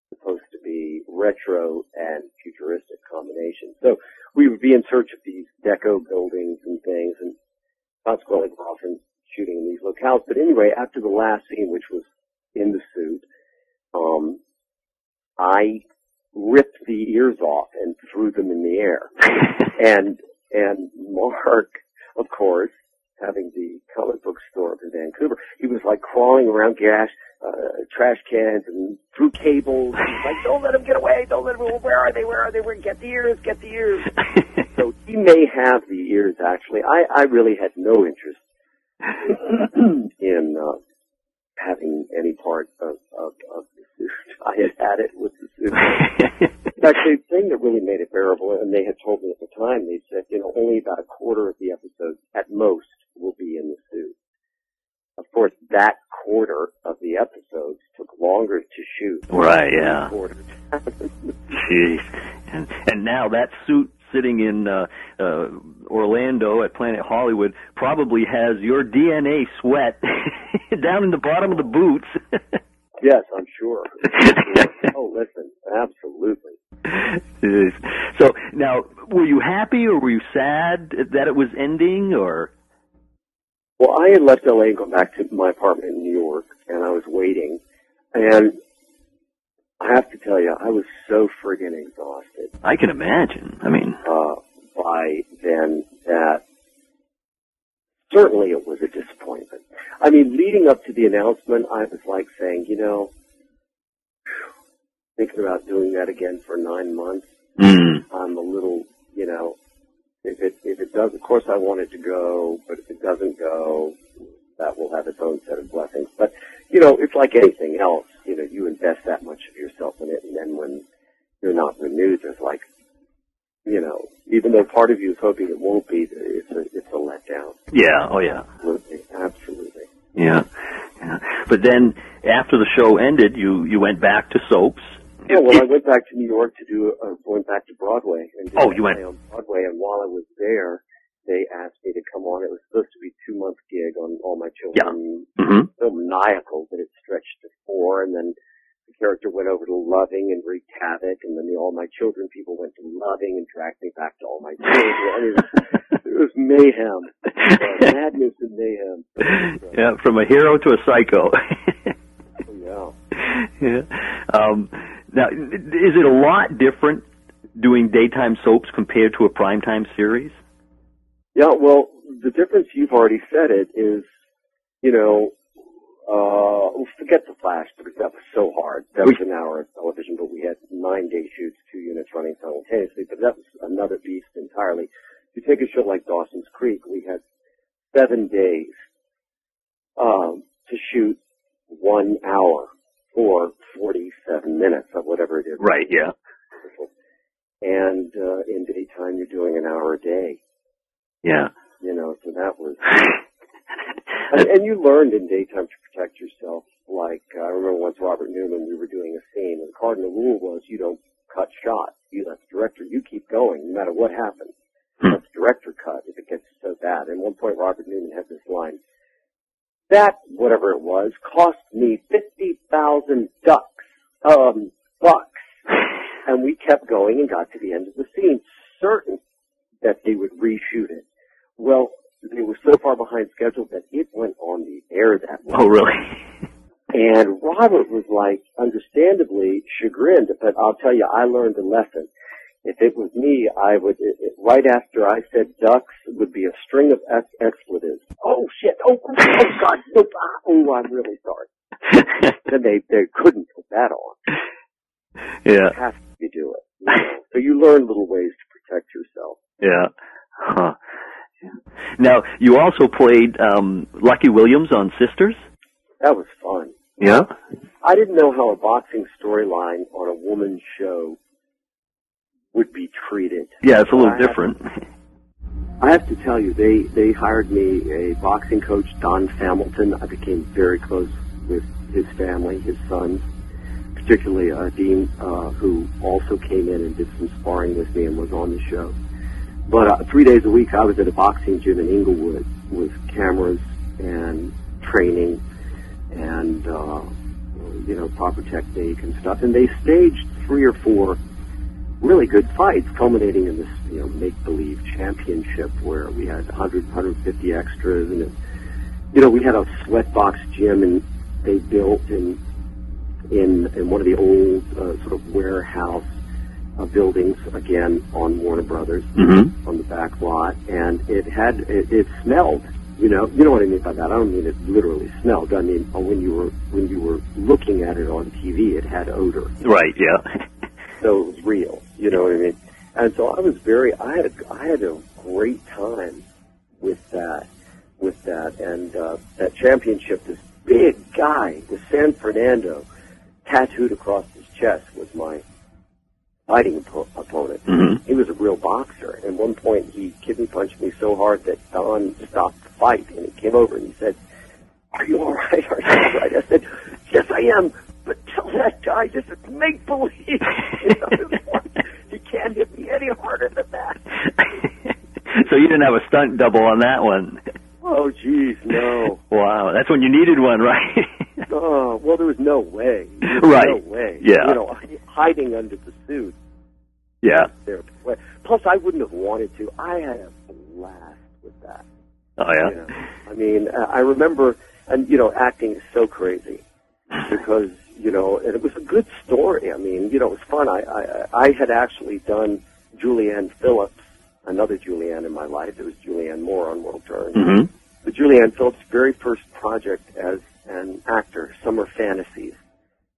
supposed to be retro and futuristic combination. So we would be in search of these deco buildings and things, and consequently we're often shooting in these locales. But anyway, after the last scene, which was in the suit, um, I ripped the ears off and threw them in the air. and and Mark, of course, having the comic book store up in Vancouver, he was like crawling around gas, uh, trash cans and through cables. He's like, "Don't let him get away! Don't let him! Where are they? Where are they? Where? Get the ears! Get the ears!" so he may have the ears. Actually, I I really had no interest in uh, having any part of of, of the suit. I had had it with the suit. The thing that really made it bearable, and they had told me at the time, they said, you know, only about a quarter of the episodes at most will be in the suit. Of course, that quarter of the episodes took longer to shoot. Right, yeah. Jeez. And and now that suit sitting in uh, uh, Orlando at Planet Hollywood probably has your DNA sweat down in the bottom of the boots. yes, I'm sure. oh, listen, absolutely. So now, were you happy or were you sad that it was ending, or? Well, I had left LA and gone back to my apartment in New York, and I was waiting, and I have to tell you, I was so friggin' exhausted. I can imagine. I mean, uh, by then that certainly it was a disappointment. I mean, leading up to the announcement, I was like saying, you know, thinking about doing that again for nine months. mm, I'm a little, you know, if it if it does, of course, I want it to go, but if it doesn't go, that will have its own set of blessings. But you know, it's like anything else. You know, you invest that much of yourself in it, and then when you're not renewed, there's like, you know, even though part of you is hoping it won't be, it's a it's a letdown. yeah, oh yeah, Absolutely, absolutely. yeah, yeah. But then after the show ended, you you went back to soaps. Yeah, well, I went back to New York to do, uh, went back to Broadway and did Oh, you went- on Broadway. And while I was there, they asked me to come on. It was supposed to be a two month gig on All My Children. Mm-hmm. So maniacal that it stretched to four, and then the character went over to Loving and wreaked havoc, and then the All My Children people went to Loving and dragged me back to All My Children. I mean, it was mayhem, uh, madness and mayhem. yeah, from a hero to a psycho. Yeah. yeah. Um, now, is it a lot different doing daytime soaps compared to a primetime series? Yeah, well, the difference you've already said it is, you know, uh, forget the Flash because that was so hard. That was an hour of television, but we had nine day shoots, two units running simultaneously. But that was another beast entirely. If you take a show like Dawson's Creek, we had seven days um, to shoot one hour or 47 minutes of whatever it is. Right, yeah. And uh, in daytime, you're doing an hour a day. Yeah. You know, so that was and, and you learned in daytime to protect yourself. Like uh, I remember once Robert Newman, we were doing a scene, and the cardinal rule was you don't cut shot. You let the director, you keep going no matter what happens. Let the director cut if it gets so bad. And at one point, Robert Newman had this line: "That whatever it was cost me fifty thousand ducks, um, bucks." And we kept going and got to the end of the scene, certain that they would reshoot it. Well, they were so far behind schedule that it went on the air that week. Oh, really? And Robert was like, understandably chagrined, but I'll tell you, I learned a lesson. If it was me, I would, it, it, right after I said ducks, would be a string of ex- expletives. Oh shit, oh, oh god, no, ah, oh, I'm really sorry. then they, they couldn't put that on. yeah. How do you do it? You know? So you learn little ways to protect yourself. Yeah. Huh. Yeah. Now, you also played um, Lucky Williams on Sisters. That was fun. Yeah. I didn't know how a boxing storyline on a woman's show would be treated. Yeah, it's a little I have- different. I have to tell you, they they hired me a boxing coach, Don Hamilton. I became very close with his family, his sons, particularly uh, Dean, uh, who also came in and did some sparring with me and was on the show. But uh, three days a week, I was at a boxing gym in Inglewood with cameras and training and uh, you know proper technique and stuff. And they staged three or four really good fights, culminating in this you know make believe championship where we had 100, 150 extras, and it, you know we had a sweatbox gym and they built in in in one of the old uh, sort of warehouse uh, buildings again on Warner Brothers Mm-hmm. on the back lot, and it had it, it smelled. You know, you know what I mean by that. I don't mean it literally smelled. I mean when you were when you were looking at it on TV, it had odor Right. Yeah. so it was real. You know what I mean? And so I was very, I had, a, I had a great time with that, with that, and uh, that championship. This big guy with San Fernando tattooed across his Chess was my fighting oppo- opponent. Mhm. He was a real boxer. And at one point, he kidney punched me so hard that Don stopped the fight, and he came over and he said, "Are you all right? Are you all right?" I said, "Yes, I am." But tell that guy this is make believe. You know, can't hit me any harder than that. so you didn't have a stunt double on that one. Oh, geez, no. Wow, that's when you needed one, right? Oh, well, there was no way. There was Right. No way. Yeah. You know, hiding under the suit. yeah. There. Plus, I wouldn't have wanted to. I had a blast with that. Oh yeah. You know? I mean, I remember, and you know, acting is so crazy because you know, and it was a good story. I mean, you know, it was fun. I I, I had actually done Julianne Phillips, another Julianne in my life. It was Julianne Moore on World Turn. Mhm. But Julianne Phillips' very first project as an actor, Summer Fantasies,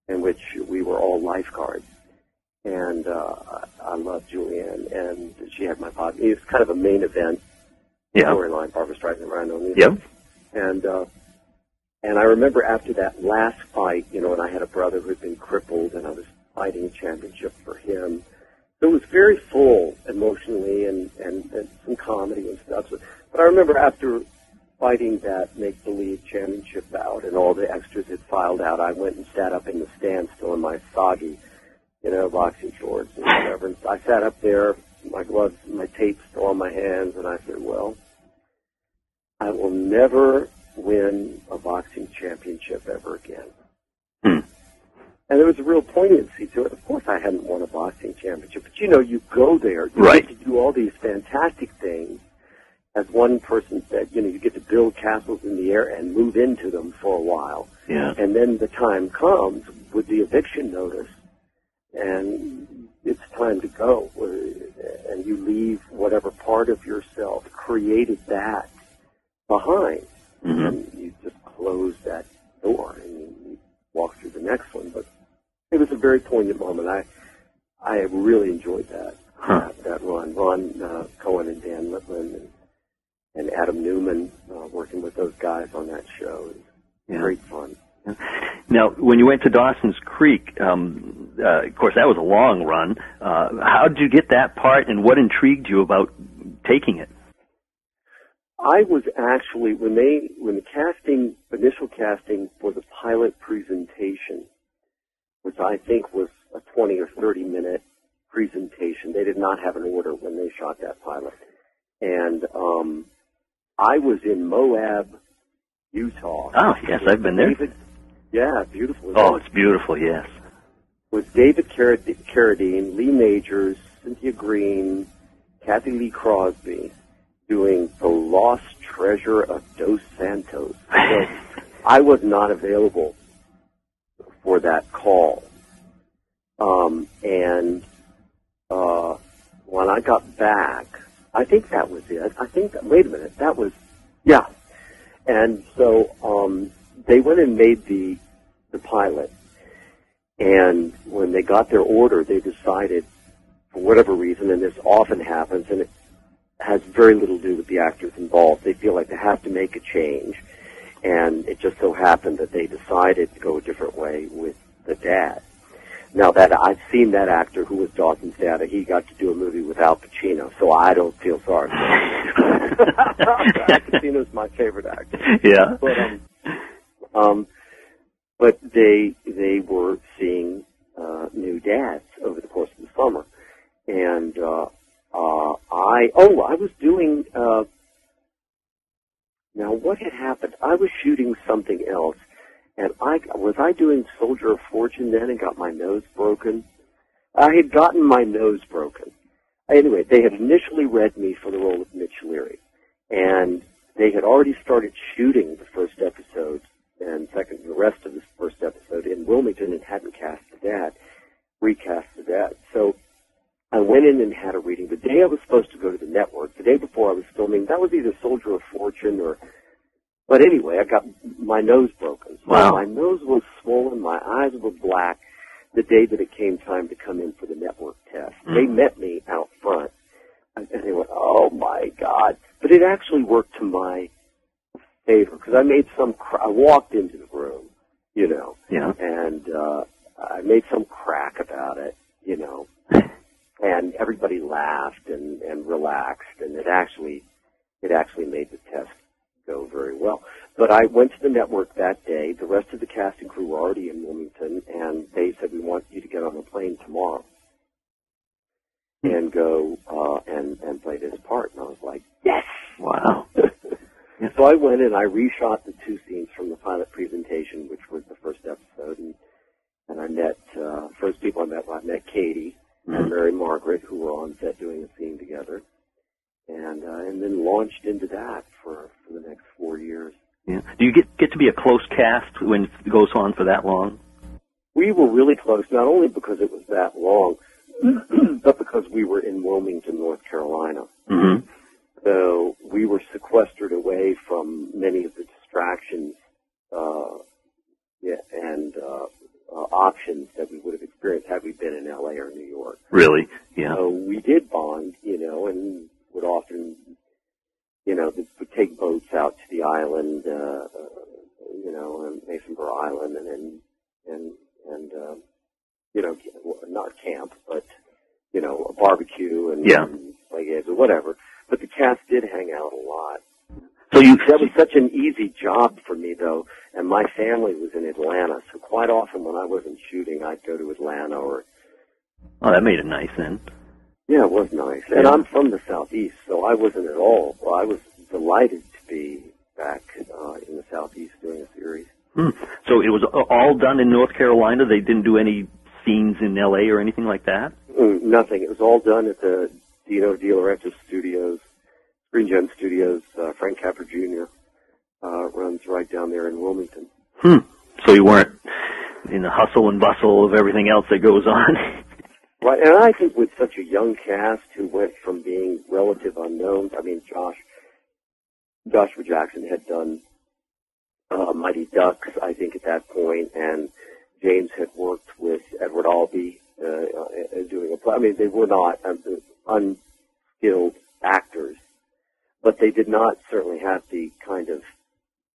in which we were all lifeguards. And uh, I loved Julianne, and she had my pod. It was kind of a main event Yeah. storyline, Barbra Streisand around on me. Yep. And uh, and I remember after that last fight, you know, and I had a brother who had been crippled, and I was fighting a championship for him. It was very full emotionally, and and, and some comedy and stuff. So, but I remember after fighting that make believe championship bout, and all the extras had filed out, I went and sat up in the stand, still in my soggy, you know, boxing shorts and whatever. And I sat up there, my gloves, my tape still on my hands, and I said, well. I will never win a boxing championship ever again. Hmm. And there was a real poignancy to it. Of course, I hadn't won a boxing championship, but you know, you go there, you Right. get to do all these fantastic things. As one person said, you know, you get to build castles in the air and move into them for a while. Yeah. And then the time comes with the eviction notice, and it's time to go. And you leave whatever part of yourself created that behind. Mhm. And you just close that door and you, you walk through the next one. But it was a very poignant moment. I I really enjoyed that Huh. that, that run. Ron uh, Cowen and Dan Lipman and, and Adam Newman uh, working with those guys on that show. It was Yeah. great fun. Now, when you went to Dawson's Creek, um, uh, of course, that was a long run. Uh, how did you get that part, and what intrigued you about taking it? I was actually when they when the casting initial casting for the pilot presentation, which I think was a twenty or thirty minute presentation. They did not have an order when they shot that pilot, and um, I was in Moab, Utah. Oh, yes, I've been there. David, yeah, beautiful. Oh, it's beautiful. Yes. with David Carrad- Carradine, Lee Majors, Cynthia Green, Kathy Lee Crosby, doing The Lost Treasure of Dos Santos. So I was not available for that call. Um, and uh, when I got back, I think that was it. I think that, wait a minute, that was, yeah. And so um, they went and made the the pilot. And when they got their order, they decided, for whatever reason, and this often happens, and it has very little to do with the actors involved. They feel like they have to make a change, and it just so happened that they decided to go a different way with the dad. Now that I've seen that actor who was Dawson's dad, he got to do a movie with Al Pacino, so I don't feel sorry for him. Al Pacino's my favorite actor Yeah. but um, um, but they they were seeing uh, new dads over the course of the summer, and uh, uh, I oh I was doing uh, now what had happened? I was shooting something else, and I was I doing Soldier of Fortune then and got my nose broken. I had gotten my nose broken. Anyway, they had initially read me for the role of Mitch Leery, and they had already started shooting the first episode and second the rest of the first episode in Wilmington and hadn't cast the dad, recast the dad. So I went in and had a reading. The day I was supposed to go to the network, the day before I was filming, that was either Soldier of Fortune or but anyway, I got my nose broken. So Wow. my nose was swollen, my eyes were black the day that it came time to come in for the network test. They met me out front and and they went, "Oh my God!" But it actually worked to my favor because I made some. Cr- I walked into the room, you know, Yeah. and uh, I made some crack about it, you know, and everybody laughed and and relaxed, and it actually it actually made the test go very well. But I went to the network that day. The rest of the cast and crew were already in Wilmington, and they said, "We want you to get on the plane tomorrow and go uh, and and play this part." And I was like, "Yes!" Wow. So I went and I reshot the two scenes from the pilot presentation, which was the first episode, and and I met uh, first people I met. I met Katie and Mary Margaret, who were on set doing a scene together, and uh, and then launched into that for for the next four years. Yeah. Do you get get to be a close cast when it goes on for that long? We were really close, not only because it was that long, but because we were in Wilmington, North Carolina. Mm-hmm. So we were sequestered away from many of the distractions uh, yeah, and uh, uh, options that we would have experienced had we been in LA or New York. Really? Yeah. So we did bond, you know, and would often, you know, would take boats out to the island, uh, uh, you know, and Masonboro Island, and and and, and uh, you know, not camp, but you know, a barbecue and, Yeah. and play games or whatever. But the cast did hang out a lot. So you That was such an easy job for me, though, and my family was in Atlanta, so quite often when I wasn't shooting, I'd go to Atlanta or Oh, that made it nice then. yeah, it was nice. And I'm from the southeast, so I wasn't at all. Well, I was delighted to be back uh, in the southeast doing a series. Hmm. So it was all done in North Carolina. They didn't do any scenes in L.A. or anything like that. Mm, nothing. It was all done at the Dino De Laurentiis Studios, Screen Gems Studios. Uh, Frank Capra Jr. Uh, runs right down there in Wilmington. Hmm. So you weren't in the hustle and bustle of everything else that goes on. Right, and I think with such a young cast who went from being relative unknowns, I mean, Josh, Joshua Jackson had done uh, Mighty Ducks, I think, at that point, and James had worked with Edward Albee uh, uh, doing a play. I mean, they were not um, unskilled actors, but they did not certainly have the kind of.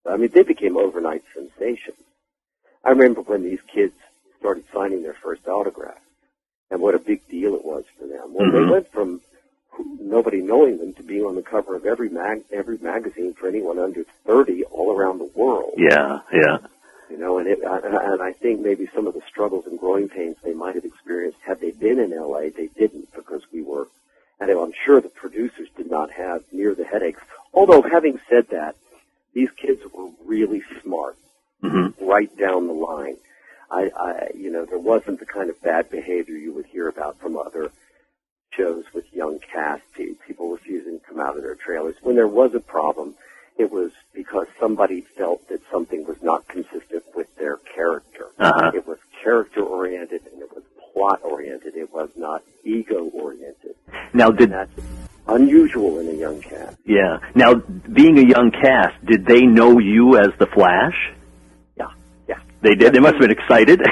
I mean, they became overnight sensations. I remember when these kids started signing their first autographs and what a big deal it was for them. Well, Mhm. they went from nobody knowing them to being on the cover of every mag every magazine for anyone under 30 all around the world. yeah, yeah. You know, and it, and I think maybe some of the struggles and growing pains they might have experienced had they been in LA, they didn't because we were, and I'm sure the producers did not have near the headaches. Although, having said that, these kids were really smart hmm right down the line. I, I, you know, there wasn't the kind of bad behavior you would hear about from other shows with young cast, people refusing to come out of their trailers. When there was a problem, it was because somebody felt that something was not consistent with their character. Uh-huh. It was character oriented and it was plot oriented. It was not ego oriented. Now, did And that's unusual in a young cast. yeah? Now, being a young cast, did they know you as the Flash? Yeah, yeah. They did. They must have been excited.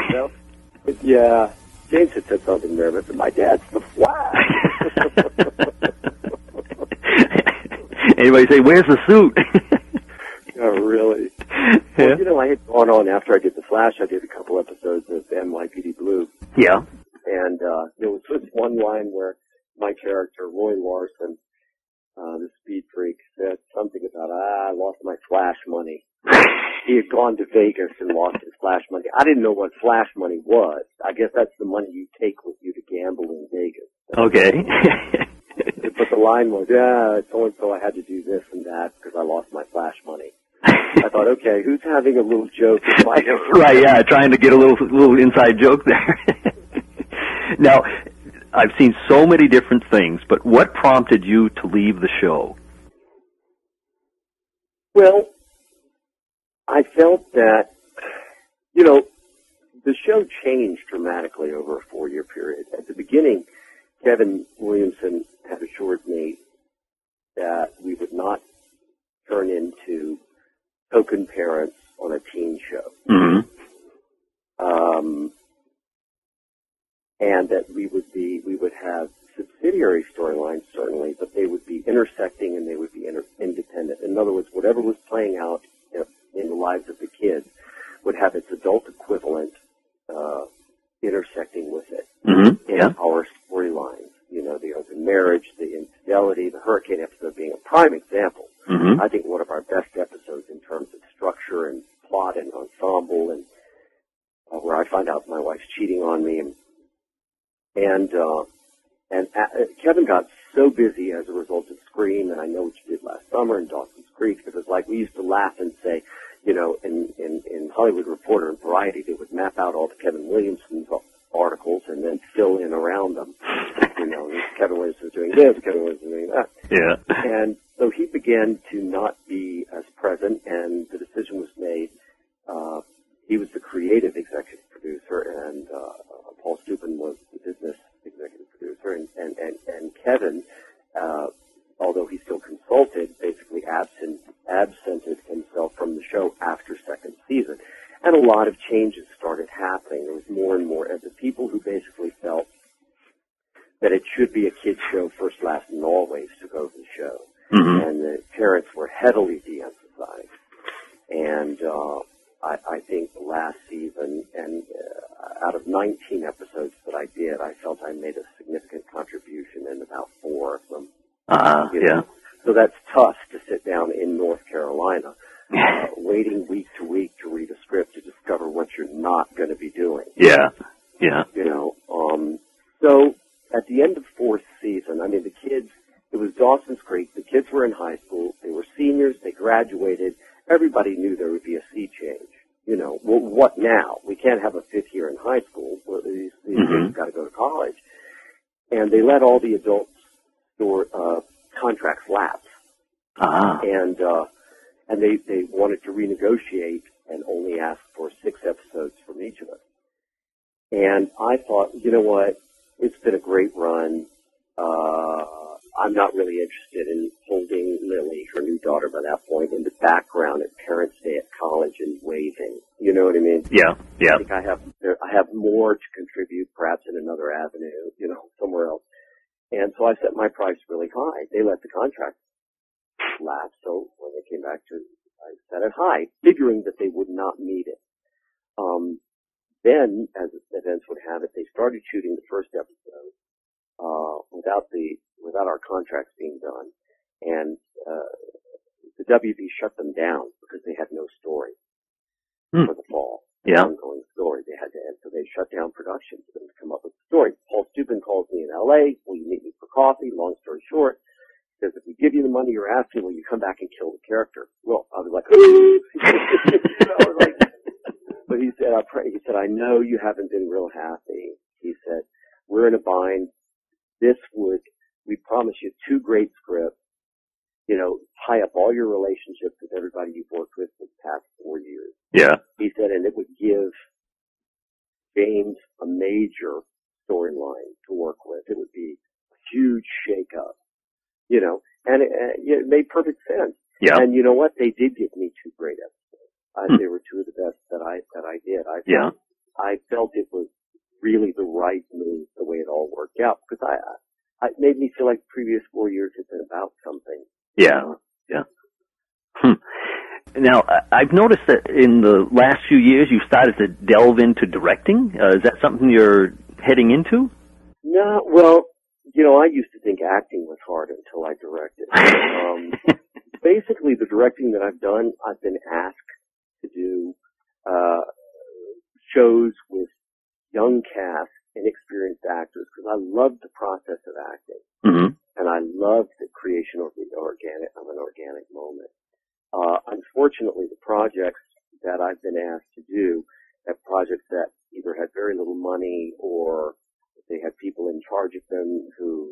Well, yeah. James had said something nervous, and my dad's the Flash. Anybody say, "Where's the suit?" oh, really? yeah. Well, you know, I had gone on after I did the Flash. I did a couple episodes of NYPD Blue, yeah. and uh, there was this one line where my character Roy Larson, uh, the speed freak, said something about ah, I lost my Flash money. he had gone to Vegas and lost his Flash money. I didn't know what Flash money was. I guess that's the money you take with you to gamble in Vegas. Okay. But the line was, yeah, so and so I had to do this and that because I lost my Flash money. I thought, okay, who's having a little joke right, yeah, trying to get a little little inside joke there. now, I've seen so many different things, but what prompted you to leave the show? Well, I felt that, you know, the show changed dramatically over a four-year period. At the beginning, Kevin Williamson had assured me that we would not turn into token parents on a teen show. Mm-hmm. um, and that we would be we would have subsidiary storylines certainly, but they would be intersecting and they would be inter- independent. In other words, whatever was playing out in, in the lives of the kids would have its adult equivalent uh, intersecting with it Mm-hmm. in Yeah. our storylines. You know, the open marriage, the infidelity, the hurricane episode being a prime example. Mm-hmm. I think one of our best episodes in terms of structure and plot and ensemble, and uh, where I find out my wife's cheating on me, and and uh, and uh, Kevin got so busy as a result of Scream, and I know what you did last summer in Dawson's Creek. Because it was like we used to laugh and say, you know, in in, in Hollywood Reporter and Variety, they would map out all the Kevin Williamson articles and then fill in around them. You know, Kevin Williamson was doing this, Kevin Williamson was doing that. Yeah. And so he began to not be as present, and the decision was made. Uh, he was the creative executive producer, and uh, Paul Stupin was the business executive producer, and and and, and Kevin, uh, although he still consulted, basically absent absented himself from the show after second season, and a lot of changes started happening. There was more and more, and the people who basically felt that it should be a kids show first, last, and always took over the show Mm-hmm. and the parents were heavily de-emphasized. And uh, I, I think last season, and uh, out of 19 episodes that I did, I felt I made a significant contribution in about four of them. Uh, you yeah. So that's tough to sit down in North Carolina, uh, waiting week to week to read a script to discover what you're not going to be doing Yeah. Yeah. you know. Um, so at the end of fourth season, I mean, the kids, it was Dawson's Creek. The kids were in high school. They were seniors. They graduated. Everybody knew there would be a sea change. You know, well, what now? We can't have a fifth year in high school. Well, these, these Mhm. kids got to go to college. And they let all the adults store, uh, contracts lapse Ah. and uh, and they they wanted to renegotiate and only ask for six episodes from each of us. And I thought, you know what, it's been a great run. Uh, I'm not really interested in holding Lily, her new daughter, by that point, in the background at Parents' Day at college and waving. You know what I mean? Yeah. Yeah. I think I have I have more to contribute, perhaps in another avenue, you know, somewhere else. And so I set my price really high. They let the contract lapse, so when they came back to, I set it high, figuring that they would not meet it. Um, then, as events would have it, they started shooting the first episode uh, without the without our contracts being done, and uh, the WB shut them down because they had no story Hmm. for the fall Yeah. ongoing story. They had to, end, so they shut down production for them to come up with a story. Paul Stupin calls me in L.A. Will you meet me for coffee? Long story short, says if we give you the money you're asking, will you come back and kill the character? Well, I was like, I was like, but he said, I pray. He said, I know you haven't been real happy. He said, we're in a bind. This would, we promise you two great scripts. You know, tie up all your relationships with everybody you've worked with for the past four years Yeah. he said, and it would give James a major storyline to work with. It would be a huge shakeup, you know, and it, uh, it made perfect sense. Yeah. And you know what? They did give me two great episodes. I, Hmm. They were two of the best that I that I did. I Yeah. I felt it was really the right move the way it all worked out because I, I it made me feel like previous four years had been about something. Yeah. Yeah. Hmm. Now, I've noticed that in the last few years you've started to delve into directing. Uh, is that something you're heading into? No, well, you know, I used to think acting was hard until I directed. Um, basically, the directing that I've done, I've been asked to do uh, shows with young cast, inexperienced actors, because I love the process of acting, Mm-hmm. and I love the creation of the organic of an organic moment. Uh, unfortunately, the projects that I've been asked to do have projects that either had very little money or they had people in charge of them who,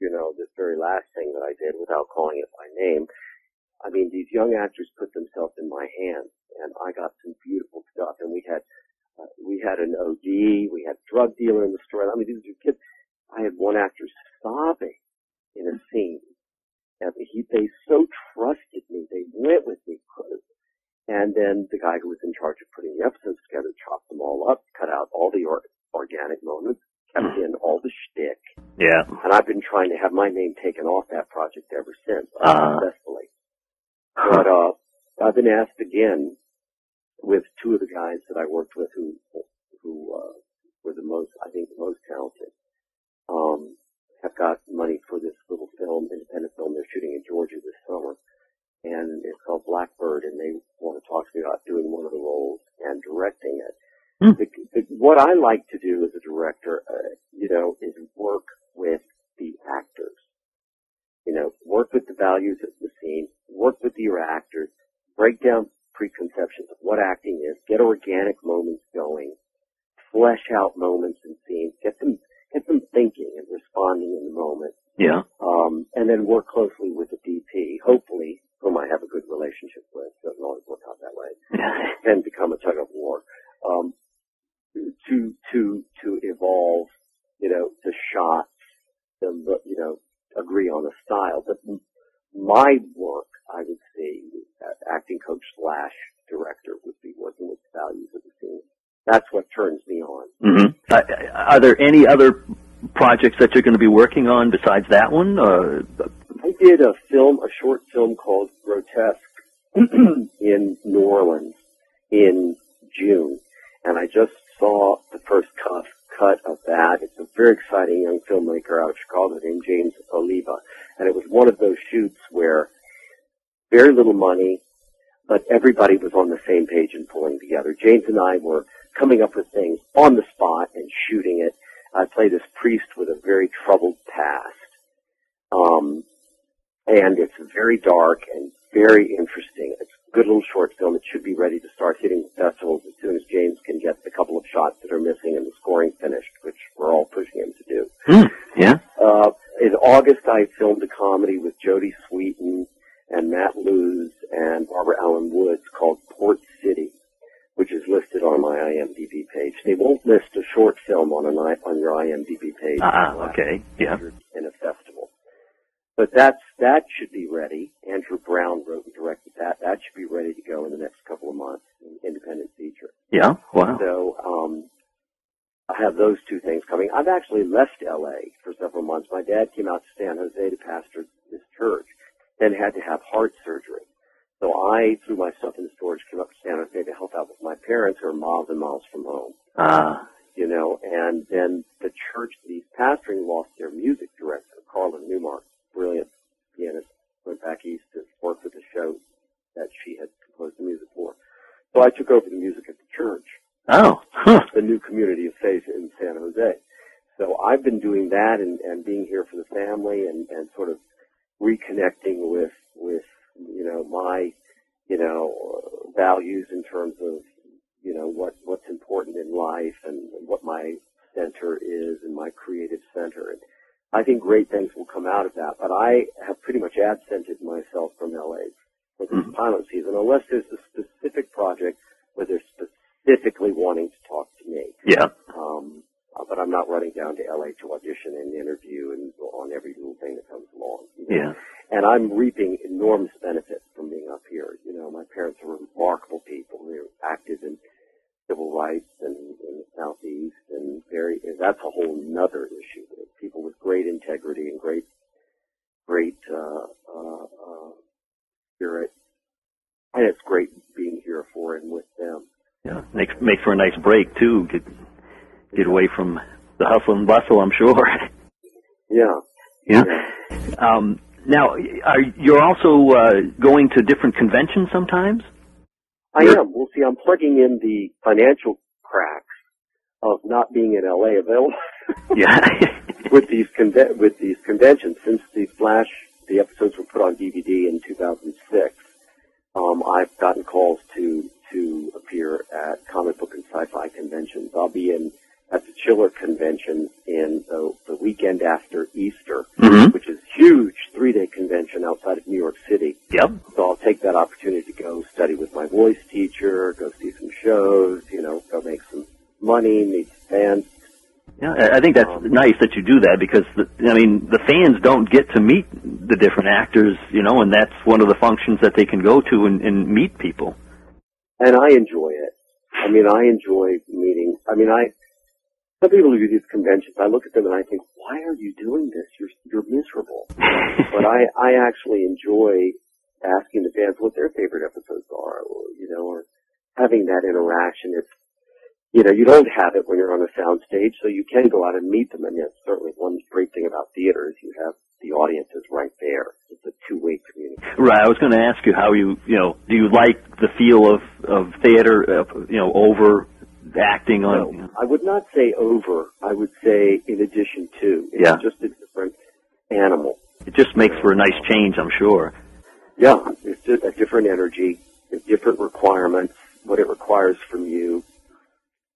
you know, this very last thing that I did without calling it by name. I mean, these young actors put themselves in my hands and I got some beautiful stuff and we had, we had an OD, we had a drug dealer in the story. I mean, these are kids. I had one actor sobbing in a scene and he, they so trusted me. They went with me. And then the guy who was in charge of putting the episodes together chopped them all up, cut out all the or- organic moments, kept in all the shtick. Yeah. And I've been trying to have my name taken off that project ever since, Ah. unsuccessfully. But, uh, I've been asked again with two of the guys that I worked with who who uh, were the most, I think, the most talented, um, have got money for this little film, independent film they're shooting in Georgia this summer. And it's called Blackbird, and they want to talk to me about doing one of the roles and directing it. Hmm. The, the, what I like to do as a director, uh, you know, is work with the actors. You know, work with the values of the scene, work with your actors, break down preconceptions of what acting is, get organic moments going, flesh out moments and scenes, get them get them thinking and responding in the moment, Yeah. um, and then work closely with the DP, hopefully, whom I have a good relationship with. Doesn't always work out that way. and become a tug of war. Um, to to to evolve, you know, the shots, the you know, agree on a style. But my work, I would say, acting coach slash director would be working with the values of the scene. That's what turns me on. hmm Uh, are there any other projects that you're going to be working on besides that one? Uh, I did a film, a short film called Grotesque in New Orleans in June, and I just saw the first cut, cut of that. It's a very exciting young filmmaker out of Chicago named James Oliva, and it was one of those shoots where very little money, but everybody was on the same page and pulling together. James and I were coming up with things on the spot and shooting it. I play this priest with a very troubled past. Um, and it's very dark and very interesting. It's good little short film. It should be ready to start hitting festivals as soon as James can get the couple of shots that are missing and the scoring finished, which we're all pushing him to do. hmm, yeah. Uh, in August, I filmed a comedy with Jodie Sweetin and Matt Lutz and Barbara Alyn Woods called Port City, which is listed on my IMDb page. They won't list a short film on an I, on your IMDb page. Ah, unless okay. Yeah. In a festival. But that's, that should be ready. Andrew Brown wrote and directed that. That should be ready to go in the next couple of months, an independent feature. Yeah. Wow. So, um, I have those two things coming. I've actually left LA for several months. My dad came out to San Jose to pastor this church, then had to have heart surgery. So I threw my stuff in storage, came up to San Jose to help out with my parents who are miles and miles from home, Ah. you know, and then the church that he's pastoring lost their music director, Carlin Newmark, brilliant pianist, went back east to work with the show that she had composed the music for. So I took over the music at the church oh. Huh. the new community of faith in San Jose. So I've been doing that and, and being here for the family and, and sort of reconnecting with, with, you know, my, you know, values in terms of, you know, what, what's important in life and what my center is and my creative center. And I think great things will come out of that, but I have pretty much absented myself from LA for this Mhm. pilot season unless there's a specific project where they're specifically wanting to talk to me. Yeah. Um, uh, but I'm not running down to LA to audition and interview and go on every little thing that comes along. you know. Yeah. And I'm reaping enormous benefit from being up here. You know, my parents are remarkable people. They're active in civil rights and in the southeast, and very. And that's a whole nother issue. People with great integrity and great, great uh, uh, uh, spirit, and it's great being here for and with them. Yeah. Makes makes for a nice break too. Get get away from the hustle and bustle. I'm sure. Yeah. yeah. Um, now, are you're also uh, going to different conventions sometimes? I You're- am. We'll see. I'm plugging in the financial cracks of not being in LA available Yeah. with these conve- with these conventions. Since the Flash, the episodes were put on DVD in 2006, um, I've gotten calls to to appear at comic book and sci-fi conventions. I'll be in at the Chiller convention in the, the weekend after Easter, hmm which is huge three-day convention outside of New York City. Yep. So I'll take that opportunity to go study with my voice teacher, go see some shows, you know, go make some money, meet some fans. Yeah, I I think that's Um, nice that you do that because the, I mean the fans don't get to meet the different actors, you know, and that's one of the functions that they can go to and, and meet people. And I enjoy it. I mean, I enjoy meeting, I mean, I, some people who do these conventions, I look at them and I think, why are you doing this? You're, you're miserable. but I, I actually enjoy asking the fans what their favorite episodes are, or, you know, or having that interaction. It's, you know, you don't have it when you're on a sound stage, so you can go out and meet them. And that's certainly one great thing about theater is you have the audience is right there. It's a two-way communication. Right. I was going to ask you how you, you know, do you like the feel of of theater, uh, you know, over acting on? No, I would not say over. I would say in addition to. It's Yeah. just a different animal. It just makes for a nice change, I'm sure. Yeah, it's a different energy, different requirements. What it requires from you,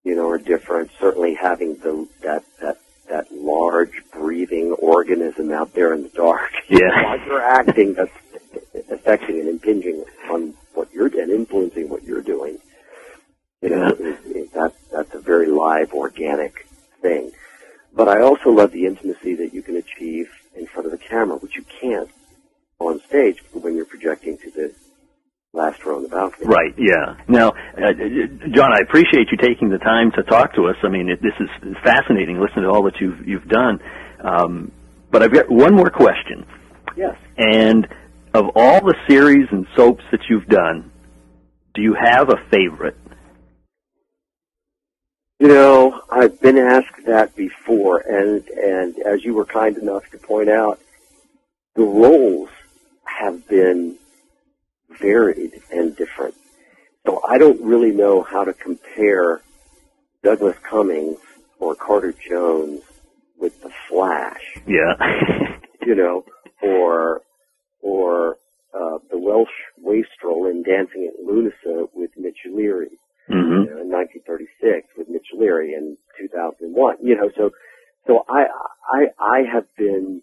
you know, are different. Certainly having the that that that large breathing organism out there in the dark. Yeah. While you're acting, that's affecting and impinging on what you're and influencing what you're doing. You know, is, is that that's a very live, organic thing. But I also love the intimacy that you can achieve in front of the camera, which you can't on stage when you're projecting to the last row on the balcony. Right. Yeah. Now, uh, John, I appreciate you taking the time to talk to us. I mean, it, this is fascinating. Listening to all that you've you've done. Um, but I've got one more question. Yes. And of all the series and soaps that you've done, do you have a favorite? You know, I've been asked that before, and and as you were kind enough to point out, the roles have been varied and different. So I don't really know how to compare Douglas Cummings or Carter Jones with The Flash, Yeah. you know, or or uh, the Welsh wastrel in Dancing at Lughnasa with Mitch Leery hmm you know, in 1936 with Mitch Leery in 2001. You know, so so I I I have been,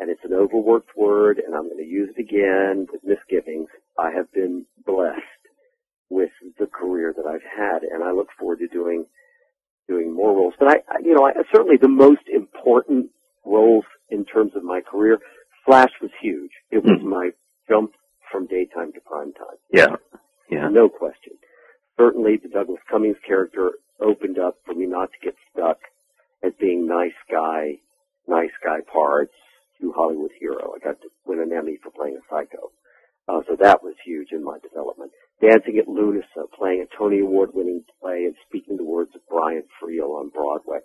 and it's an overworked word, and I'm going to use it again with misgivings. I have been blessed with the career that I've had, and I look forward to doing doing more roles. But I, I you know, I, certainly the most important roles in terms of my career, Flash was huge. It was Mhm. my jump from daytime to prime time. Yeah. Yeah. No question. Certainly the Douglas Cummings character opened up for me not to get stuck as being nice guy, nice guy parts to Hollywood hero. I got to win an Emmy for playing a psycho. Uh, so that was huge in my development. Dancing at Lughnasa, playing a Tony Award winning play and speaking the words of Brian Friel on Broadway.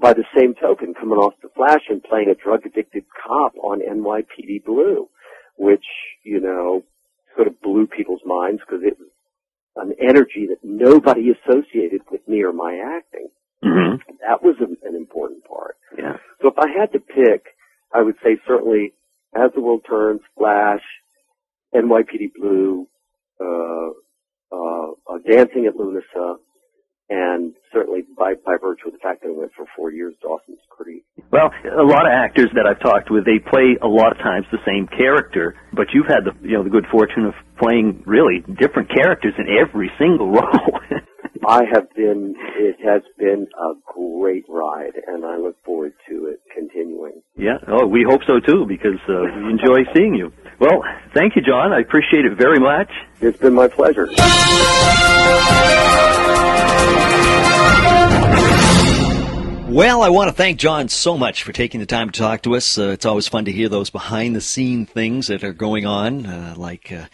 By the same token, coming off the Flash and playing a drug addicted cop on NYPD Blue, which, you know, sort of blew people's minds because it was an energy that nobody associated with me or my acting. hmm That was an, an important part. Yeah. So if I had to pick, I would say certainly As the World Turns, Flash, NYPD Blue, uh, uh, uh, Dancing at Lughnasa, and certainly by, by virtue of the fact that I went for four years, Dawson's Creek. Well, a lot of actors that I've talked with, they play a lot of times the same character, but you've had the you know the good fortune of playing really different characters in every single role. I have been, it has been a great ride, and I look forward to it continuing. yeah. Oh, we hope so too because uh, we enjoy seeing you. Well, thank you, John. I appreciate it very much. It's been my pleasure. Well, I want to thank John so much for taking the time to talk to us. Uh, it's always fun to hear those behind the scene things that are going on, uh, like, uh,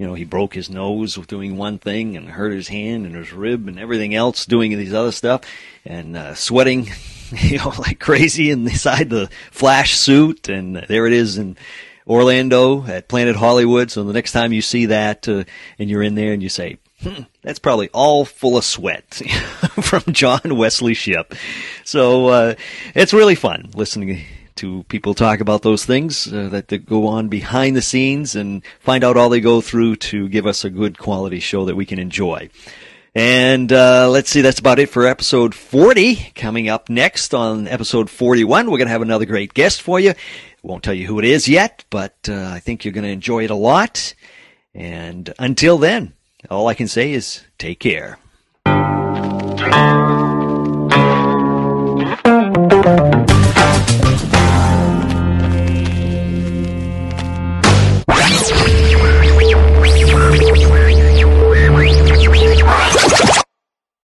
you know, he broke his nose with doing one thing and hurt his hand and his rib and everything else doing these other stuff and uh, sweating, you know, like crazy inside the flash suit. And there it is in Orlando at Planet Hollywood. So the next time you see that uh, and you're in there and you say, hmm, that's probably all full of sweat from John Wesley Shipp. So uh, it's really fun listening to people talk about those things uh, that, that go on behind the scenes and find out all they go through to give us a good quality show that we can enjoy. And uh, let's see, that's about it for episode 40. Coming up next on episode 41, we're going to have another great guest for you. Won't tell you who it is yet, but uh, I think you're going to enjoy it a lot. And until then, all I can say is take care.